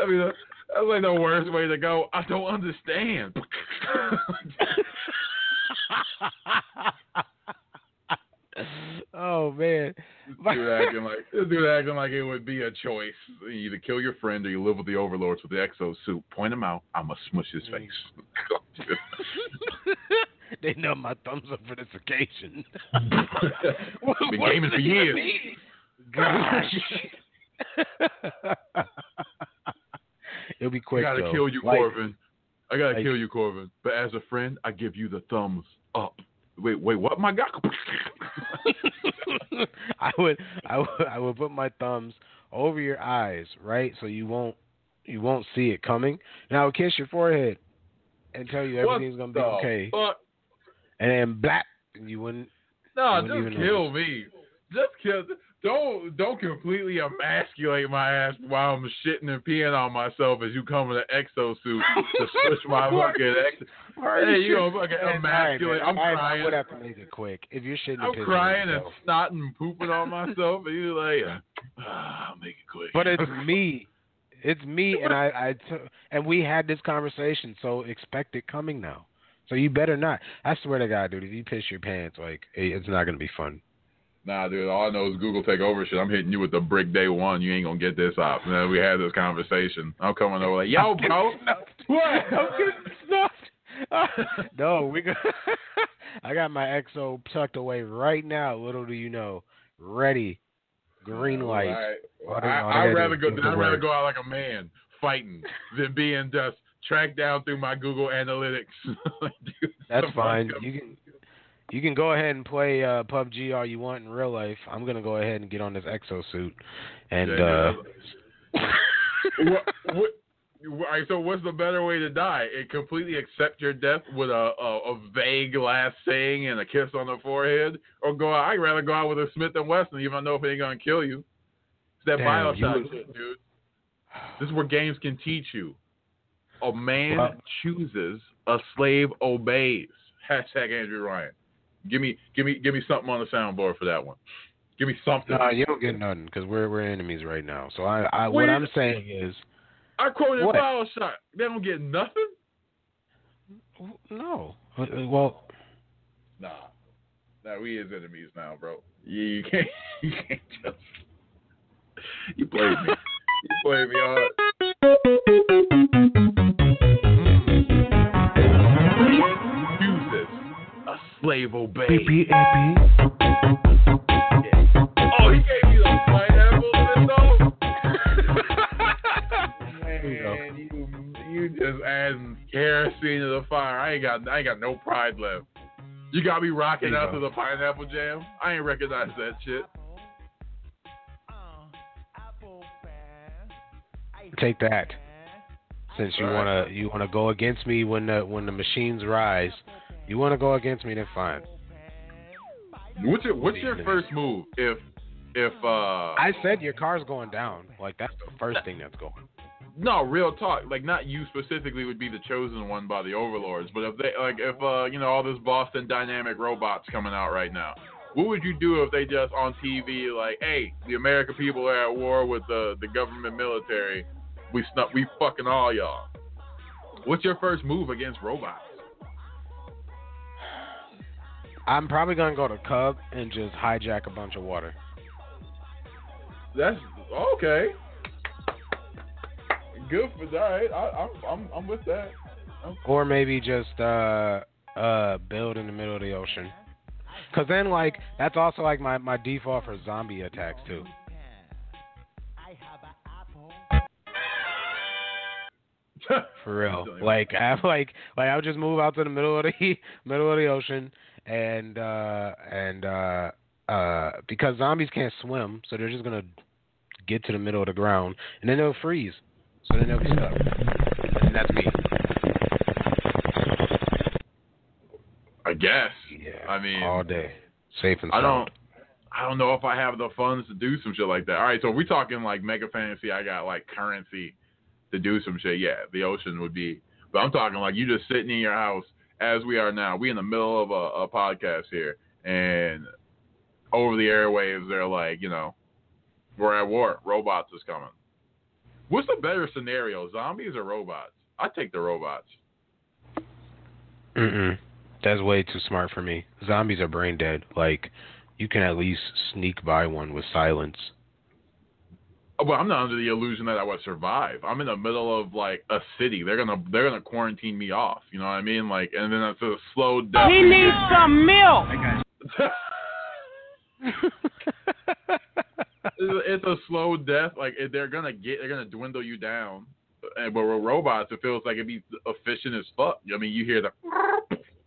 I mean, that- that's like the worst way to go. I don't understand. oh man, dude acting like this dude acting like it would be a choice. You either kill your friend or you live with the overlords with the exo suit. Point him out. I'ma smush his face. they know my thumbs up for this occasion. Been What gaming for years. Gosh. It'll be quick. I gotta though. kill you, Like, Corvin. I gotta like- kill you, Corvin. But as a friend, I give you the thumbs up. Wait, wait, what? My God. I would, I would, I would put my thumbs over your eyes, right, so you won't, you won't see it coming, and I would kiss your forehead and tell you What everything's gonna be okay, fuck? and then and you wouldn't. No, just kill notice. me. Just kill. Don't don't completely emasculate my ass while I'm shitting and peeing on myself as you come in an exosuit to switch my fucking ex. Hey, you fucking emasculate? I'm man. I, I would have to make it quick. If you're shitting, I'm crying and snotting and pooping on myself, and you're like, ah, I'll make it quick. But it's me. It's me, and I, I t- and we had this conversation, so expect it coming now. So you better not. I swear to God, dude, if you piss your pants, like it's not gonna be fun. Nah, dude. All I know is Google take over shit. I'm hitting you with the brick day one. You ain't gonna get this off. And then we had this conversation. I'm coming over like, yo, bro. What? I'm getting snuffed. no, we got. I got my EXO tucked away right now. Little do you know, ready, green light. Right. They- I, I'd rather go. I'd rather go out like a man fighting than being just tracked down through my Google Analytics. Dude, That's fine. You can you can go ahead and play uh, PUBG all you want in real life. I'm gonna go ahead and get on this exosuit, and Yeah, uh, what, what, right, so what's the better way to die? It completely accept your death with a, a, a vague last saying and a kiss on the forehead, or go out? I'd rather go out with a Smith and Wesson, even though if it ain't gonna kill you. It's that Damn, Bioshock shit, dude. This is where games can teach you. A man chooses, a slave obeys. Hashtag Andrew Ryan. Give me, give me, give me something on the soundboard for that one. Give me something. No, you don't get nothing because we're we're enemies right now. So I, I what I'm saying is I quoted What? Bioshock. They don't get nothing. no. Uh, Well, Nah, nah, we is enemies now, bro. You, you can't, you can't just. You played me. you played me hard. Chooses, a slave obeys. Oh, he gave you the pineapple you you just adding kerosene to the fire. I ain't got I ain't got no pride left. You got me rocking out go. to the pineapple jam. I ain't recognize that shit. take that. Since you All wanna you wanna go against me when the when the machines rise, you wanna go against me, then fine. What's your What's your first move if if uh I said your car's going down. Like that's the first thing that's going. No real talk like not you specifically would be the chosen one by the overlords, but if they like if uh you know all this Boston Dynamic robots coming out right now, what would you do if they just on TV like, hey, the American people are at war with the the government military, we snuck we fucking all y'all. What's your first move against robots? I'm probably gonna go to Cub and just hijack a bunch of water. That's okay. Good for all right. I, I'm I'm I'm with that. Or maybe just uh uh build in the middle of the ocean. Cause then like that's also like my, my default for zombie attacks too. For real. Like I like like I would just move out to the middle of the middle of the ocean and uh and uh uh because zombies can't swim, so they're just gonna get to the middle of the ground and then they'll freeze. So then they'll be stuck. And that's me. I guess. Yeah. I mean, all day. Safe and sound. I don't. I don't know if I have the funds to do some shit like that. All right, so if we talking like mega fantasy. I got like currency to do some shit. Yeah, the ocean would be. But I'm talking like you just sitting in your house as we are now. We in the middle of a, a podcast here, and over the airwaves, they're like, you know, we're at war. Robots is coming. What's the better scenario, zombies or robots? I take the robots. Mm-mm. That's way too smart for me. Zombies are brain dead. Like, you can at least sneak by one with silence. Uh, well, I'm not under the illusion that I would survive. I'm in the middle of like a city. They're gonna they're gonna quarantine me off. You know what I mean? Like, and then it's a slow death. He needs some milk. it's, it's a slow death. Like they're gonna get, they're gonna dwindle you down. And but with robots, it feels like it'd be efficient as fuck. I mean, you hear the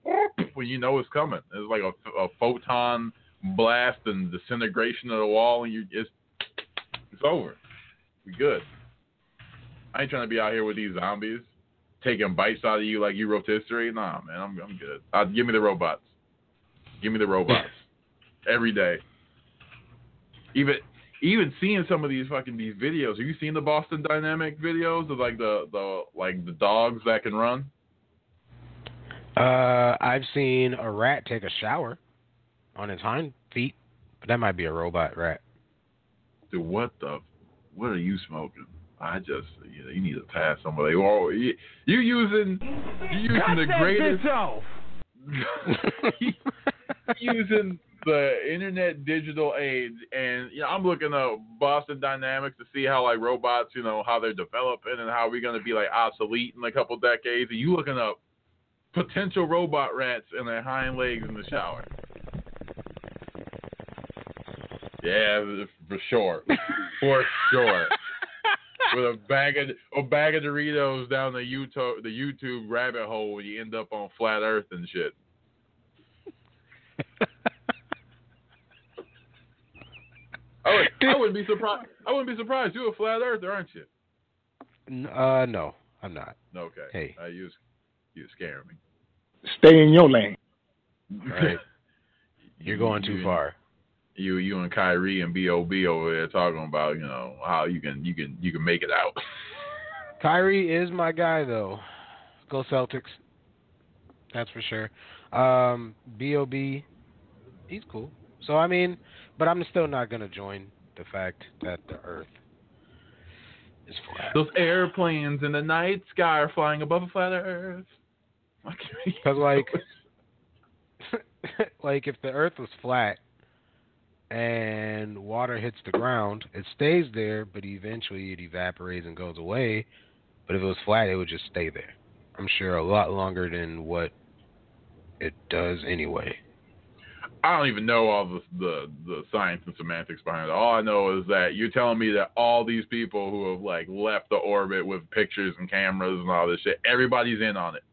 when you know it's coming. It's like a, a photon blast and disintegration of the wall, and you it's it's over. We good. I ain't trying to be out here with these zombies taking bites out of you like you rotisserie. Nah, man, I'm I'm good. Uh, give me the robots. Give me the robots every day. Even even seeing some of these fucking these videos. Have you seen the Boston Dynamic videos of like the the like the dogs that can run? Uh, I've seen a rat take a shower on its hind feet, but that might be a robot rat. Dude, what the? What are you smoking? I just you, know, you need to pass somebody. Oh, you, you using you using Cut the that greatest. using the internet digital age and you know, I'm looking at Boston Dynamics to see how like robots, you know, how they're developing and how we're gonna be like obsolete in a couple decades. And you looking up potential robot rats and their hind legs in the shower. Yeah, for sure. For sure. With a bag of a bag of Doritos down the YouTube the YouTube rabbit hole you end up on flat earth and shit. I, would, I wouldn't be surprised. I wouldn't be surprised. You're a flat earther, aren't you? Uh, no, I'm not. Okay. Hey. Uh, you you scaring me. Stay in your lane. Right. You're going too far. you you and Kyrie and Bob over there talking about you know how you can you can you can make it out. Kyrie is my guy though. Go Celtics. That's for sure. Um, Bob, he's cool. So I mean, but I'm still not gonna join the fact that the Earth is flat. Those airplanes in the night sky are flying above a flat Earth. Because like, like if the Earth was flat and water hits the ground, it stays there, but eventually it evaporates and goes away. But if it was flat, it would just stay there. I'm sure a lot longer than what it does anyway. I don't even know all the, the the science and semantics behind it. All I know is that you're telling me that all these people who have like left the orbit with pictures and cameras and all this shit, everybody's in on it.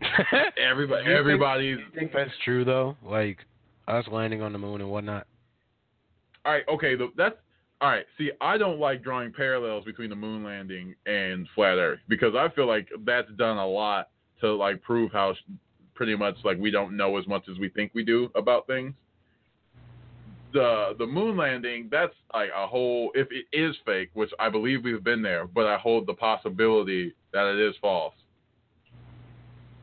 Everybody, you think- everybody's. do you think that's true though? Like us landing on the moon and whatnot. All right, okay, that's all right. See, I don't like drawing parallels between the moon landing and flat Earth because I feel like that's done a lot to like prove how pretty much like we don't know as much as we think we do about things. The the moon landing, that's like a whole. If it is fake, which I believe we've been there, but I hold the possibility that it is false.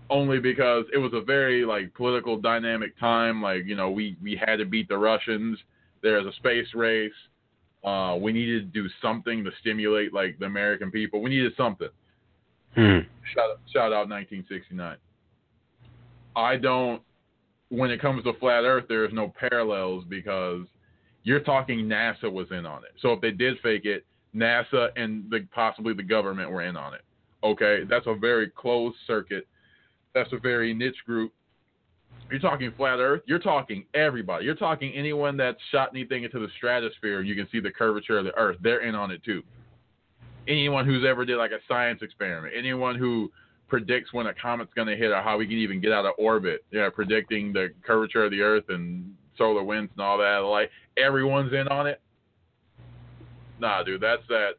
Only because it was a very like political dynamic time. Like you know, we we had to beat the Russians. There's a space race. Uh, we needed to do something to stimulate like the American people. We needed something. Shout shout out 1969. I don't. When it comes to flat Earth, there is no parallels because you're talking NASA was in on it. So if they did fake it, NASA and the, possibly the government were in on it. Okay, that's a very closed circuit. That's a very niche group. You're talking flat Earth. You're talking everybody. You're talking anyone that's shot anything into the stratosphere you can see the curvature of the Earth. They're in on it too. Anyone who's ever did like a science experiment. Anyone who predicts when a comet's going to hit or how we can even get out of orbit. Yeah, predicting the curvature of the Earth and solar winds and all that. Like everyone's in on it. Nah, dude, that's that.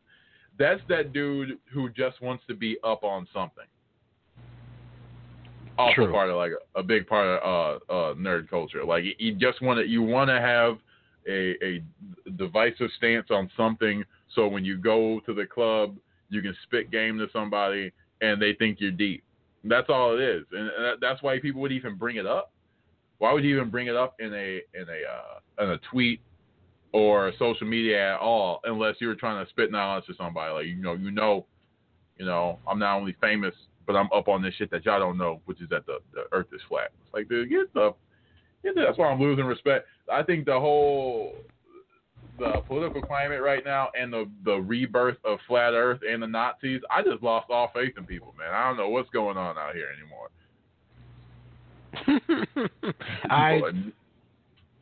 That's that dude who just wants to be up on something. Also True. part of like a, a big part of uh, uh, nerd culture. Like you- you just want to you want to have a a divisive stance on something, so when you go to the club, you can spit game to somebody and they think you're deep. That's all it is, and that's why people would even bring it up. Why would you even bring it up in a in a uh, in a tweet or social media at all, unless you were trying to spit knowledge to somebody? Like you know, you know, you know, I'm not only famous, but I'm up on this shit that y'all don't know, which is that the, the Earth is flat. It's like, dude, get the, get the, that's why I'm losing respect. I think the whole the political climate right now and the the rebirth of flat Earth and the Nazis, I just lost all faith in people, man. I don't know what's going on out here anymore. I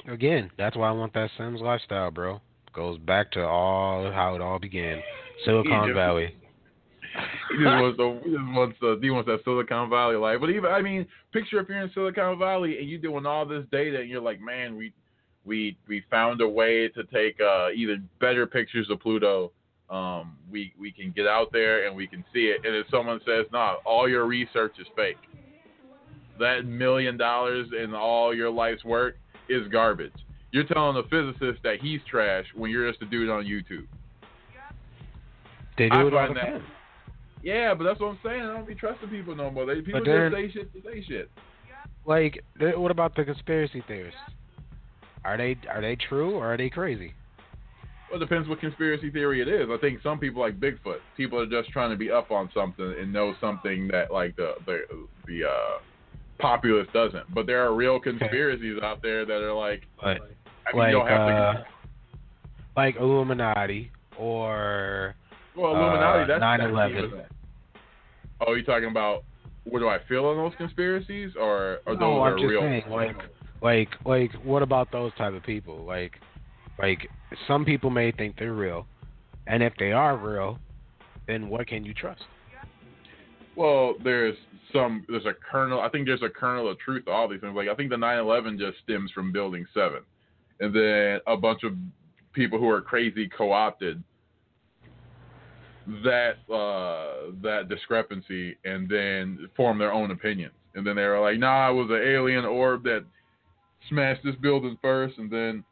again, that's why I want that Sims lifestyle, bro. Goes back to all how it all began. Silicon Egypt. Valley. he just wants the, he just wants the, he wants that Silicon Valley life. But even, I mean, picture if you're in Silicon Valley and you're doing all this data and you're like, man, we, we, we found a way to take uh, even better pictures of Pluto. Um, we, we can get out there and we can see it. And if someone says, nah, all your research is fake, that million dollars and all your life's work is garbage. You're telling a physicist that he's trash when you're just a dude on YouTube. They do I it all find the that- time. Yeah, but that's what I'm saying. I don't be trusting people no more. They people just say shit to say shit. Like, what about the conspiracy theorists? Are they are they true or are they crazy? Well, it depends what conspiracy theory it is. I think some people like Bigfoot. People are just trying to be up on something and know something that like the the the uh, populace doesn't. But there are real conspiracies out there that are like, But I mean, like you don't have uh, to. like Illuminati or Well, Illuminati. uh, that's 9/11. that's- Oh, you talking about what do I feel on those conspiracies, or or those no, are I'm just real? saying, like, like, like, what about those type of people? Like, like, some people may think they're real, and if they are real, then what can you trust? Well, there's some there's a kernel. I think there's a kernel of truth to all these things. Like I think the 9/11 just stems from Building Seven, and then a bunch of people who are crazy co-opted that uh, that discrepancy, and then form their own opinions. And then they were like, "Nah, it was an alien orb that smash this building first, and then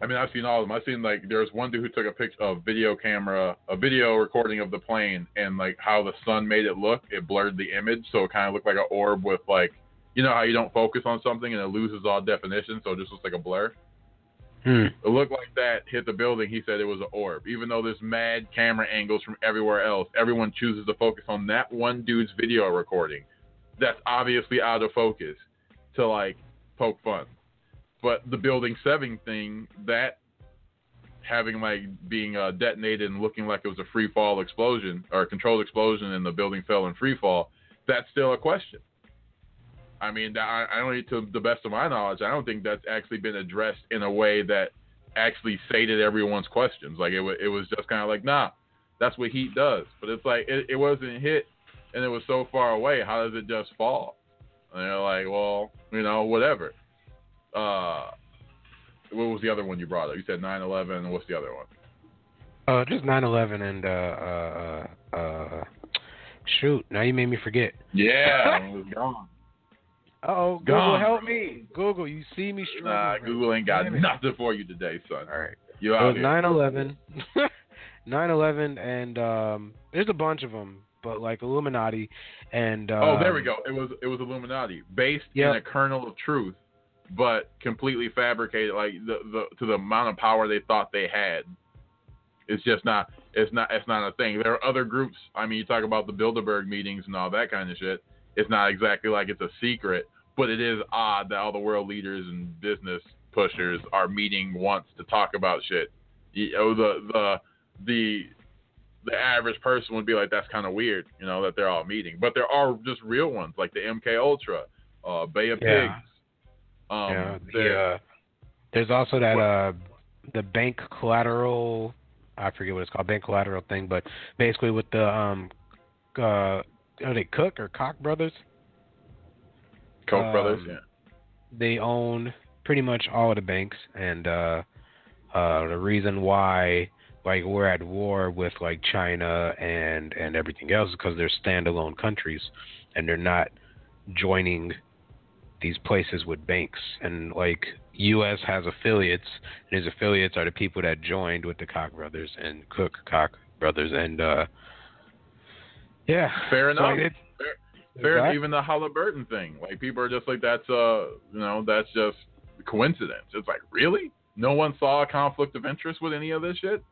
I mean I've seen all of them. I've seen like there's one dude who took a picture of video camera, a video recording of the plane, and like how the sun made it look. It blurred the image, so it kind of looked like an orb with like you know how you don't focus on something and it loses all definition, so it just looks like a blur. Hmm. It looked like that hit the building. He said it was an orb. Even though there's mad camera angles from everywhere else, everyone chooses to focus on that one dude's video recording. That's obviously out of focus to like poke fun. But the building seven thing, that having like being uh, detonated and looking like it was a free fall explosion or controlled explosion and the building fell in free fall, that's still a question. I mean, I, I only to the best of my knowledge, I don't think that's actually been addressed in a way that actually sated everyone's questions. Like it, wa- it was just kind of like, nah, that's what heat does. But it's like it, it wasn't hit, and it was so far away. How does it just fall? And they're like, well, you know, whatever. Uh, what was the other one you brought up? You said 9/11. What's the other one? Uh, just 9/11 and uh, uh, uh, shoot. Now you made me forget. Yeah, it was gone. Oh, Google, Gone. help me. Google, you see me struggling. Nah, Google ain't got it. nothing for you today, son. All right. You It out was here. 9/11. 9/11 and um, there's a bunch of them, but like Illuminati and um, oh, there we go. It was it was Illuminati, based Yep. in a kernel of truth, but completely fabricated. Like the, the to the amount of power they thought they had. It's just not. It's not. It's not a thing. There are other groups. I mean, you talk about the Bilderberg meetings and all that kind of shit. It's not exactly like it's a secret, but it is odd that all the world leaders and business pushers are meeting once to talk about shit. You know, the the the the average person would be like, that's kind of weird, you know, that they're all meeting. But there are just real ones, like the MK Ultra, uh, Bay of Yeah. Pigs. Um, yeah, the, uh, there's also that uh, the bank collateral. I forget what it's called, bank collateral thing, but basically with the um, uh, are they Cook or Koch brothers? Koch brothers, um, yeah. They own pretty much all of the banks, and uh, uh, the reason why like we're at war with like China and and everything else because they're standalone countries, and they're not joining these places with banks and like US has affiliates and his affiliates are the people that joined with the Koch brothers and Cook Koch brothers and uh yeah Fair enough. it- fair, fair even the Halliburton thing. Like people are just like, that's uh, you know, that's just coincidence. It's like, really? No one saw a conflict of interest with any of this shit.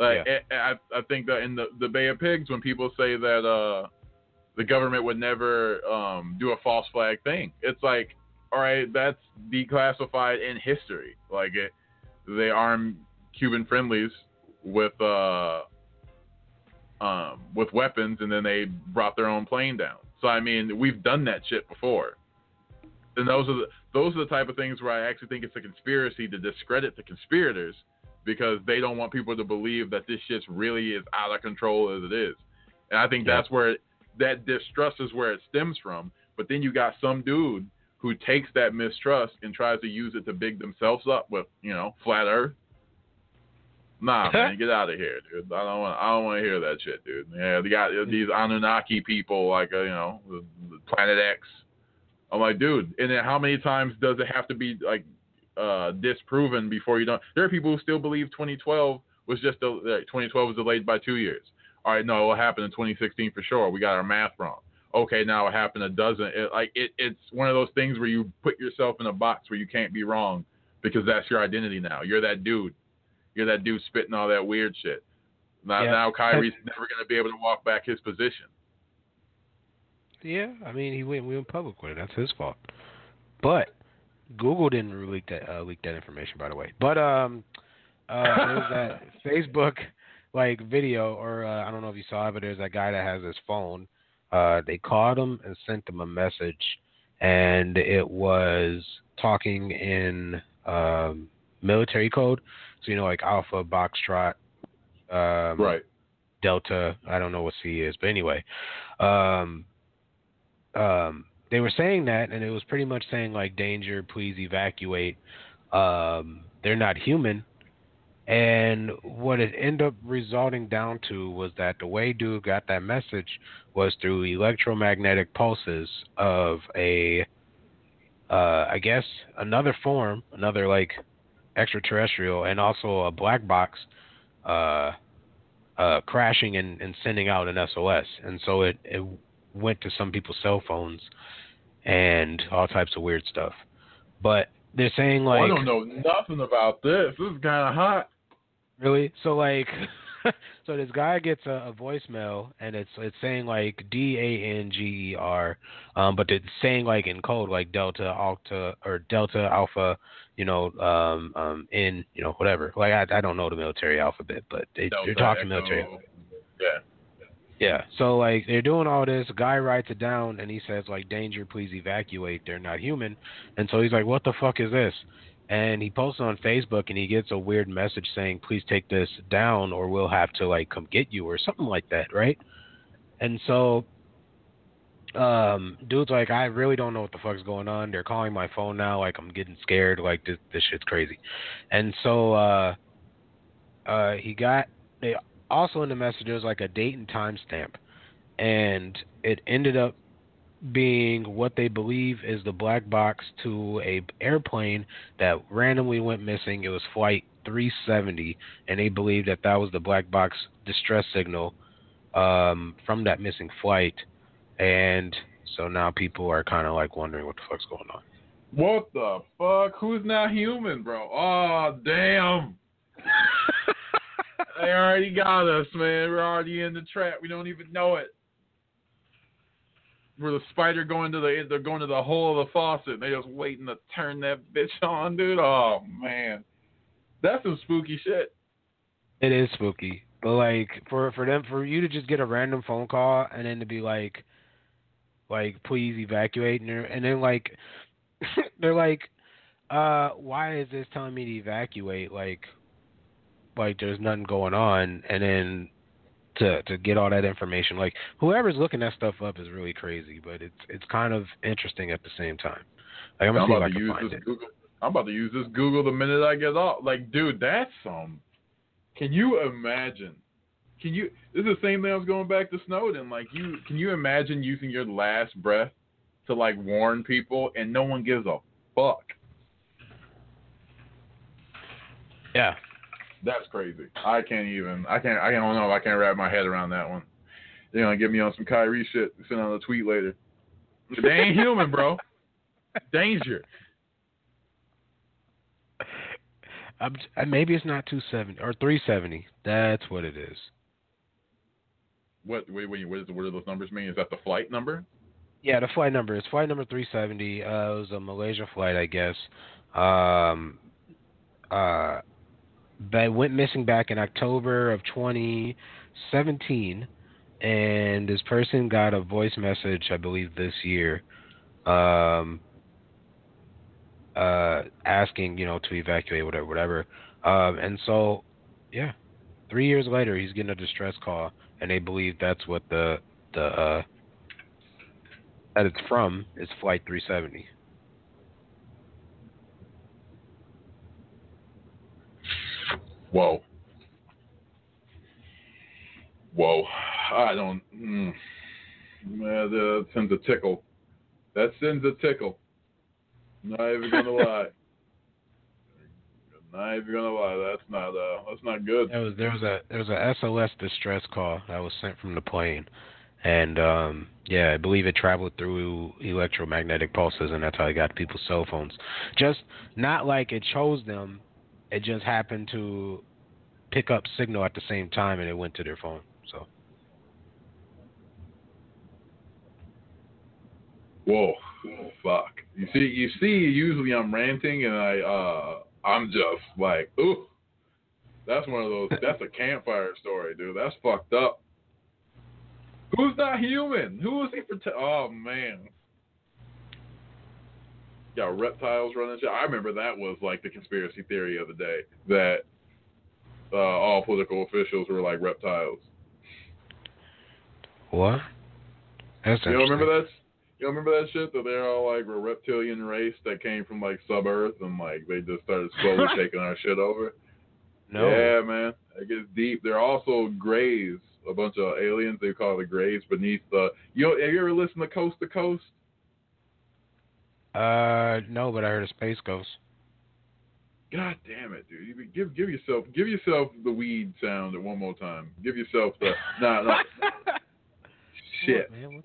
Like, I, I, I think that in the the Bay of Pigs, when people say that uh, the government would never um do a false flag thing, it's like, all right, that's declassified in history. Like it, they arm Cuban friendlies with uh um, with weapons, and then they brought their own plane down. So I mean, we've done that shit before, and those are the those are the type of things where I actually think it's a conspiracy to discredit the conspirators because they don't want people to believe that this shit's really as out of control as it is. And I think Yeah. that's where it, that distrust is where it stems from. But then you got some dude who takes that mistrust and tries to use it to big themselves up with, you know, flat Earth. Nah, man, get out of here, dude. I don't want. I don't want to hear that shit, dude. Yeah, they got these Anunnaki people, like uh, you know, Planet X. I'm like, dude. And then how many times does it have to be like uh, disproven before you don't? There are people who still believe 2012 was just a, uh, 2012 was delayed by two years. All right, no, it happened in 2016 for sure. We got our math wrong. Okay, now it happened a dozen. It, like it, it's one of those things where you put yourself in a box where you can't be wrong because that's your identity now. You're that dude. You're that dude spitting all that weird shit. Now, Yeah. now Kyrie's never going to be able to walk back his position. Yeah, I mean he went we went public with it. That's his fault. But Google didn't leak that uh, leak that information, by the way. But um, uh, there's that Facebook like video, or uh, I don't know if you saw it, but there's that guy that has his phone. Uh, they called him and sent him a message, and it was talking in um, military code. So you know, like Alpha, Boxtrot, um, Right. Delta. I don't know what C is, but anyway, um, um, they were saying that, and it was pretty much saying like, "Danger, please evacuate." Um, they're not human, and what it ended up resulting down to was that the way dude got that message was through electromagnetic pulses of a uh, I guess another form, another like extraterrestrial, and also a black box, uh, uh, crashing and, and sending out an SOS, and so it it went to some people's cell phones and all types of weird stuff. But they're saying like I don't know nothing about this. This is kind of hot. Really? So like, so this guy gets a, a voicemail and it's it's saying like D A N G E R, um, but it's saying like in code like Delta Alpha or Delta Alpha, you know, um, um, in you know whatever. Like I I don't know the military alphabet, but they, they're talking Echo. military. Yeah. Yeah. So like they're doing all this. Guy writes it down and he says like danger, please evacuate. They're not human. And so he's like, what the fuck is this? And he posts on Facebook and he gets a weird message saying, please take this down or we'll have to like come get you or something like that, right? And so um dude's like I really don't know what the fuck's going on. They're calling my phone now like I'm getting scared like this this shit's crazy. And so uh uh he got they also in the message there was like a date and time stamp and it ended up being what they believe is the black box to a airplane that randomly went missing it was flight 370 and they believe that that was the black box distress signal um, from that missing flight and so now people are kind of like wondering what the fuck's going on What the fuck? Who's not human, bro? Oh damn. they already got us, man. We're already in the trap. We don't even know it. We're the spider going to the they're going to the hole of the faucet. They just waiting to turn that bitch on, dude. Oh man, that's some spooky shit. It is spooky, but like for for them for you to just get a random phone call and then to be like, like please evacuate, and, and then like they're like, uh, why is this telling me to evacuate? Like, like there's nothing going on, and then to to get all that information, like whoever's looking that stuff up is really crazy, but it's it's kind of interesting at the same time. Like I'm gonna see about to use this it. Google. I'm about to use this Google the minute I get off. Like, dude, that's some. Can you imagine? Can you? This is the same thing I was going back to Snowden. Like, you can you imagine using your last breath to like warn people and no one gives a fuck? Yeah. That's crazy. I can't even. I can't. I don't know. I can't wrap my head around that one. They're gonna get me on some Kyrie shit. Send out a tweet later. They ain't human, bro. Danger. I'm, uh, maybe it's not 270 or 370. That's what it is. What? Wait, wait. What, is, what do those numbers mean? Is that the flight number? Yeah, the flight number is flight number 370. Uh, it was a Malaysia flight, I guess. Um, uh, that went missing back in October of 2017, and this person got a voice message, I believe, this year, um, uh, asking, you know, to evacuate, whatever, whatever. Um, and so, yeah, three years later, he's getting a distress call, and they believe that's what the the uh, that it's from is Flight 370. Whoa. Whoa. I don't. Mm, that sends a tickle. That sends a tickle. Not even gonna lie. Not even gonna lie. That's not. Uh, that's not good. There was there was a there was a SOS distress call that was sent from the plane, and um, yeah, I believe it traveled through electromagnetic pulses, and that's how it got people's cell phones. Just not like it chose them; it just happened to pick up signal at the same time, and it went to their phone. So Whoa. Fuck. You see. You see. Usually I'm ranting and I. uh I'm just like, ooh. That's one of those. That's a campfire story, dude. That's fucked up. Who's not human? Who is he for? oh man. Got reptiles running shit. I remember that was like the conspiracy theory of the day that uh, all political officials were like reptiles. what? That's You don't remember that? You don't remember that shit that they're all like a reptilian race that came from like sub Earth and like they just started slowly taking our shit over. No. Yeah, man. It gets deep. They're also grays. A bunch of aliens. They call the grays beneath the. You know, have you ever listened to Coast to Coast? Uh, no, but I heard a space ghost. God damn it, dude! Give give yourself give yourself the weed sound one more time. Give yourself the nah nah shit. man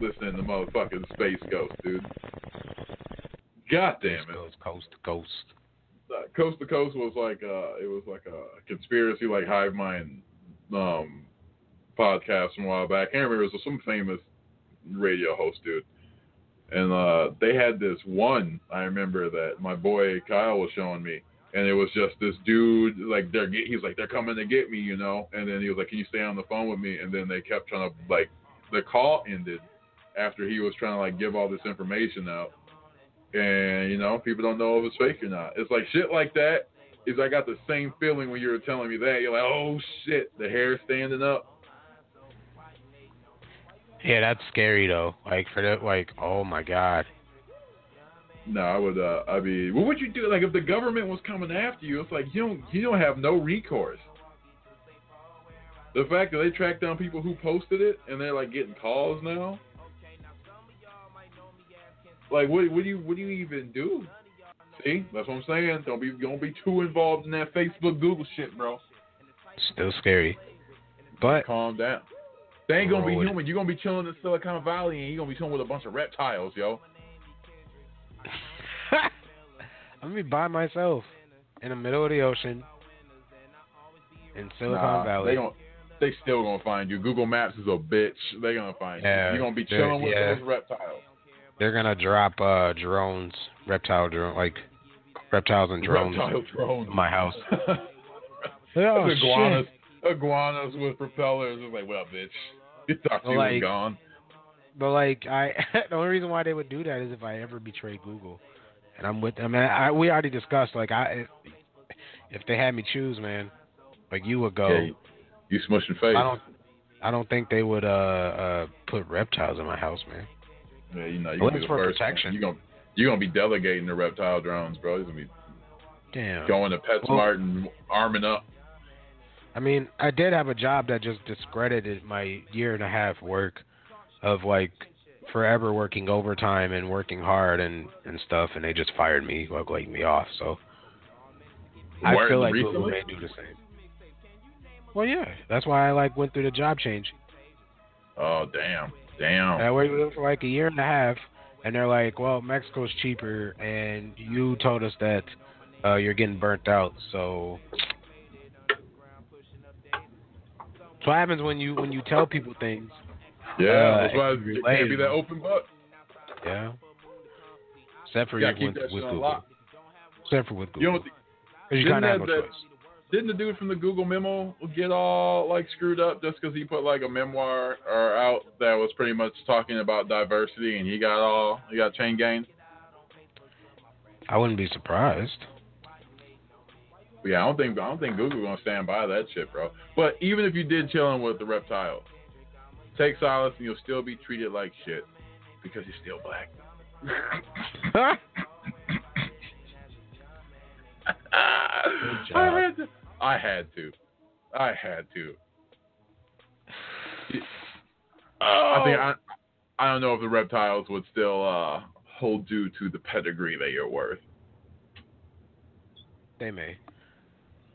Listening to motherfucking space ghost, dude. God damn it! Goes coast to coast. Uh, coast to coast was like uh it was like a conspiracy like hive mind um podcast from a while back. I can't remember it was some famous radio host dude. And uh they had this one I remember that my boy Kyle was showing me. And it was just this dude like they're he's like they're coming to get me, you know. And then he was like, "Can you stay on the phone with me?" And then they kept trying to like the call ended after he was trying to like give all this information out and you know people don't know if it's fake or not. It's like shit like that. Is I got the same feeling when you were telling me that. You're like, oh shit, the hair standing up. Yeah, that's scary though. Like for that, like oh my god. No, I would. uh I mean, what would you do? Like if the government was coming after you, it's like you don't you don't have no recourse. The fact that they track down people who posted it and they're like getting calls now. Like what what do you what do you even do? See, that's what I'm saying. Don't be don't be too involved in that Facebook Google shit, bro. Still scary. But calm down. They ain't gonna be human. You're gonna be chilling in Silicon Valley and you're gonna be chilling with a bunch of reptiles, yo. I'm gonna be by myself in the middle of the ocean in Silicon Nah, Valley. They gon' they still gonna find you. Google Maps is a bitch. They gonna find Yeah, you. You're gonna be chilling with yeah. those reptiles. They're gonna drop uh drones, reptile drone, like reptiles and drones. Reptile drones. in my house. oh, shit. iguanas, iguanas with propellers. It's like, well, bitch, you thought Like- was gone. But like I, the only reason why they would do that is if I ever betray Google, and I'm with. I mean, I we already discussed like I, if they had me choose, man, like you would go. Yeah, you, you smushing face. I don't. I don't think they would uh uh put reptiles in my house, man. Yeah, you know, you're gonna be for protection. You're gonna you're gonna be delegating the reptile drones, bro. You're gonna be Damn. going to PetSmart and arming up. I mean, I did have a job that just discredited my year and a half work of like forever working overtime and working hard and and stuff, and they just fired me, like laid me off. So I Where- feel like Google may do the same. Well, yeah, that's why I like went through the job change. Oh damn, damn. I worked with them for like a year and a half, and they're like, "Well, Mexico's cheaper, and you told us that uh, you're getting burnt out, so." That's what happens when you when you tell people things. Yeah, uh, that's why it can't be that open book. Yeah. Except for You you gotta keep with, with Google. Except for with You know Google. what? You didn't kind of have no that-. Didn't the dude from the Google memo get all like screwed up just because he put like a memoir or out that was pretty much talking about diversity and he got all he got chain gang? I wouldn't be surprised. Yeah, I don't think I don't think Google gonna stand by that shit, bro. But even if you did chilling with the reptiles, take solace and you'll still be treated like shit because you're still black. I had to. I had to. I had to. I think I. I don't know if the reptiles would still uh, hold due to the pedigree that you're worth. They may.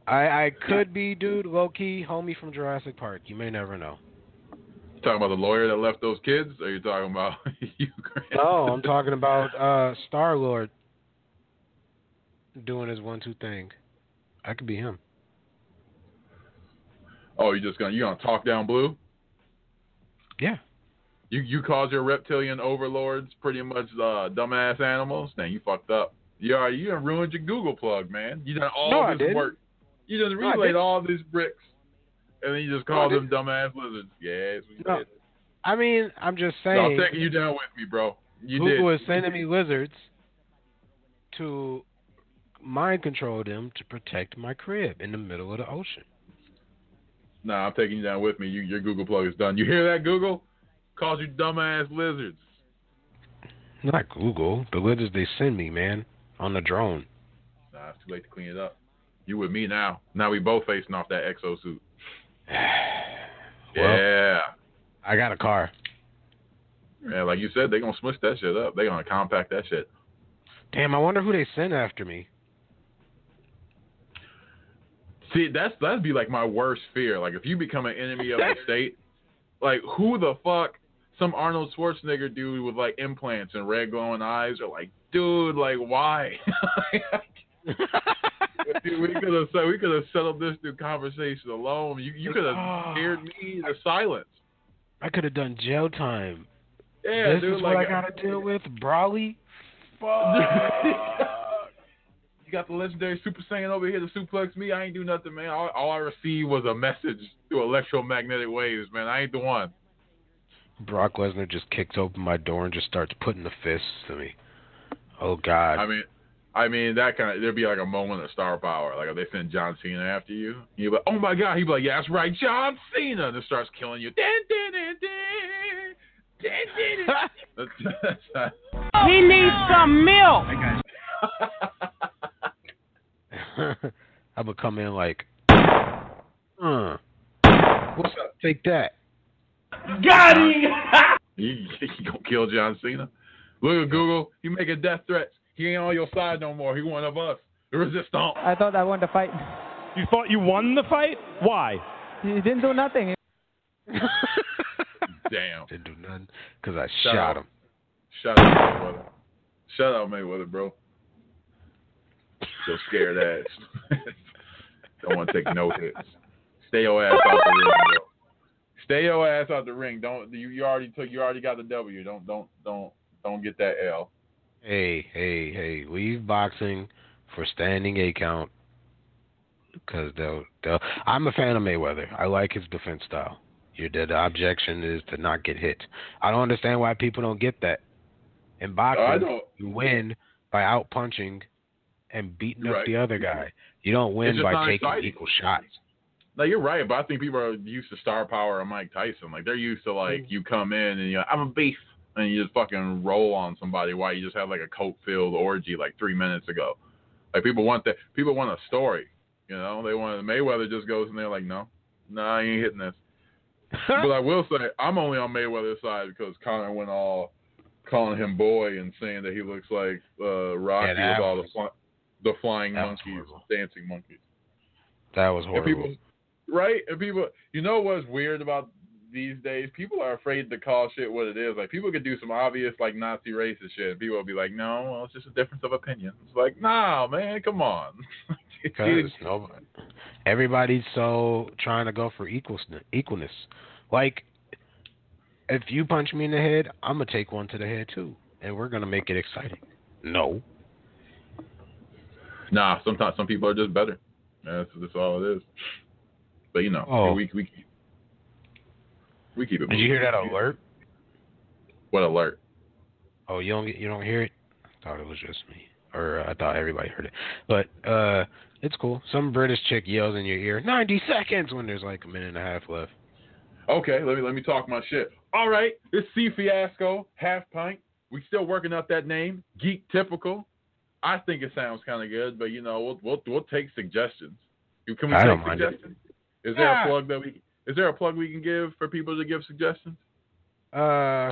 I I could be, dude, low key, homie from Jurassic Park. You may never know. You talking about the lawyer that left those kids, or you talking about you? No, I'm talking about uh Star Lord doing his one two thing. I could be him. Oh, you just gonna you gonna talk down blue? Yeah. You you called your reptilian overlords pretty much uh, dumbass animals. Now you fucked up. You are you done ruined your Google plug, man. You done all No, this work. You just relayed didn't. all these bricks, and then you just No, called them dumbass lizards. Yes, we No, did. I mean, I'm just No, I'm taking you down with me, bro. You Google did. is sending me lizards to mind control them to protect my crib in the middle of the ocean. Nah, I'm taking you down with me. You, your Google plug is done. You hear that, Google? Calls you dumbass lizards. Not Google. The lizards they send me, man, on the drone. Nah, it's too late to clean it up. You with me now. Now we both facing off that exosuit. Well, yeah. I got a car. Yeah, like you said, they're gonna smush that shit up. They're gonna compact that shit. Damn, I wonder who they sent after me. See, that's that'd be like my worst fear. Like if you become an enemy of the state, like who the fuck? Some Arnold Schwarzenegger dude with like implants and red glowing eyes are like, dude, like why? Dude, we could have said we could have settled this through conversation alone. You you could have ah. scared me to silence. I could have done jail time. Yeah, this dude, is like what I gotta deal with, Broly. you got the legendary Super Saiyan over here to suplex me. I ain't do nothing, man. All, all I received was a message through electromagnetic waves, man. I ain't the one. Brock Lesnar just kicks open my door and just starts putting the fists to me. Oh God. I mean, I mean that kind of there'd be like a moment of star power. Like if they send John Cena after you, you'd be like, oh my God. He'd be like, yeah, that's right, John Cena, and it starts killing you. Dun, dun, dun, dun, dun, dun, dun. That's- that's- He needs some milk. I would come in like, uh, what's up? Take that. Got him. You, you gonna kill John Cena? Look at Google. He making death threats. He ain't on your side no more. He one of us. The resistance. I thought I won the fight. You thought you won the fight? Why? He didn't do nothing. Damn. Didn't do nothing because I Shout shot out. him. Shout out Mayweather. Shout out Mayweather, bro. So scared ass. Don't want to take no hits. Stay your ass out the ring, bro. Stay your ass out the ring. Don't you, you already took you already got the W. Don't don't don't don't get that L. Hey, hey, hey! Leave boxing for standing a count because they'll, they'll. I'm a fan of Mayweather. I like his defense style. Your the, the objection is to not get hit. I don't understand why people don't get that. In boxing, you win by out punching and beating up the other guy. You don't win by taking exciting. equal shots. No, you're right, but I think people are used to star power and Mike Tyson. Like they're used to like mm. you come in and you're like, I'm a beef and you just fucking roll on somebody while you just have like a coke filled orgy like three minutes ago. Like people want that people want a story. You know, they want Mayweather just goes and they're like, No, no, I ain't hitting this. but I will say I'm only on Mayweather's side because Conor went all calling him boy and saying that he looks like uh Rocky Yeah, with all the fly, the flying monkeys, dancing monkeys. That was And horrible. people, right? And people, you know what's weird about these days? People are afraid to call shit what it is. Like people could do some obvious like Nazi racist shit, and people will be like, "No, well, it's just a difference of opinion." It's like, "Nah, man, come on." Because nobody, everybody's so trying to go for equal, equalness. Like, if you punch me in the head, I'm gonna take one to the head too, and we're gonna make it exciting. No, nah, sometimes some people are just better. That's that's all it is. But you know, Oh. we we we keep it. did you hear that alert? What alert? Oh, you don't you don't hear it? I thought it was just me, or uh, I thought everybody heard it. But uh, it's cool. Some British chick yells in your ear, "90 seconds!" when there's like a minute and a half left. Okay, let me let me talk my shit. All right, it's C Fiasco, half pint. We still working up that name, geek typical. I think it sounds kind of good, but you know, we'll we'll, we'll take suggestions. You can we I take don't mind it. suggestions? Is there a plug that we is there a plug we can give for people to give suggestions? Uh,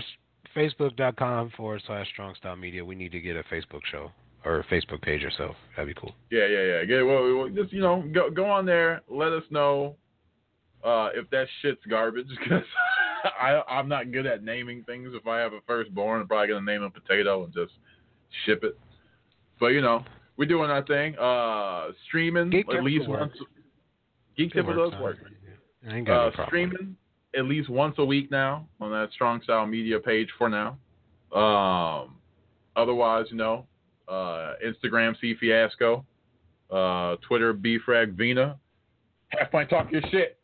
Facebook.com forward slash Strong Style Media. We need to get a Facebook show or a Facebook page or so. That'd be cool. Yeah, yeah, yeah. Get well, just you know, go go on there. Let us know uh, if that shit's garbage because I I'm not good at naming things. If I have a firstborn, I'm probably gonna name him potato and just ship it. But you know, we're doing our thing. Uh, streaming Geek at least once. Geek It Typical works. work. I ain't got no Uh, problem. streaming at least once a week now on that Strong Style Media page for now. Um, otherwise, you know, uh, Instagram C Fiasco, uh, Twitter BFrag Vina. Half pint talk your shit.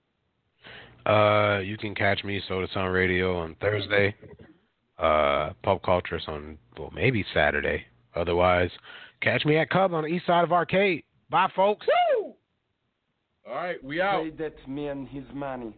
Uh, you can catch me Soda Sound Radio on Thursday. Uh, Pop Cultures on well maybe Saturday. Otherwise, catch me at Cub on the east side of Arcade. Bye, folks. All right, we out. Say that man his money.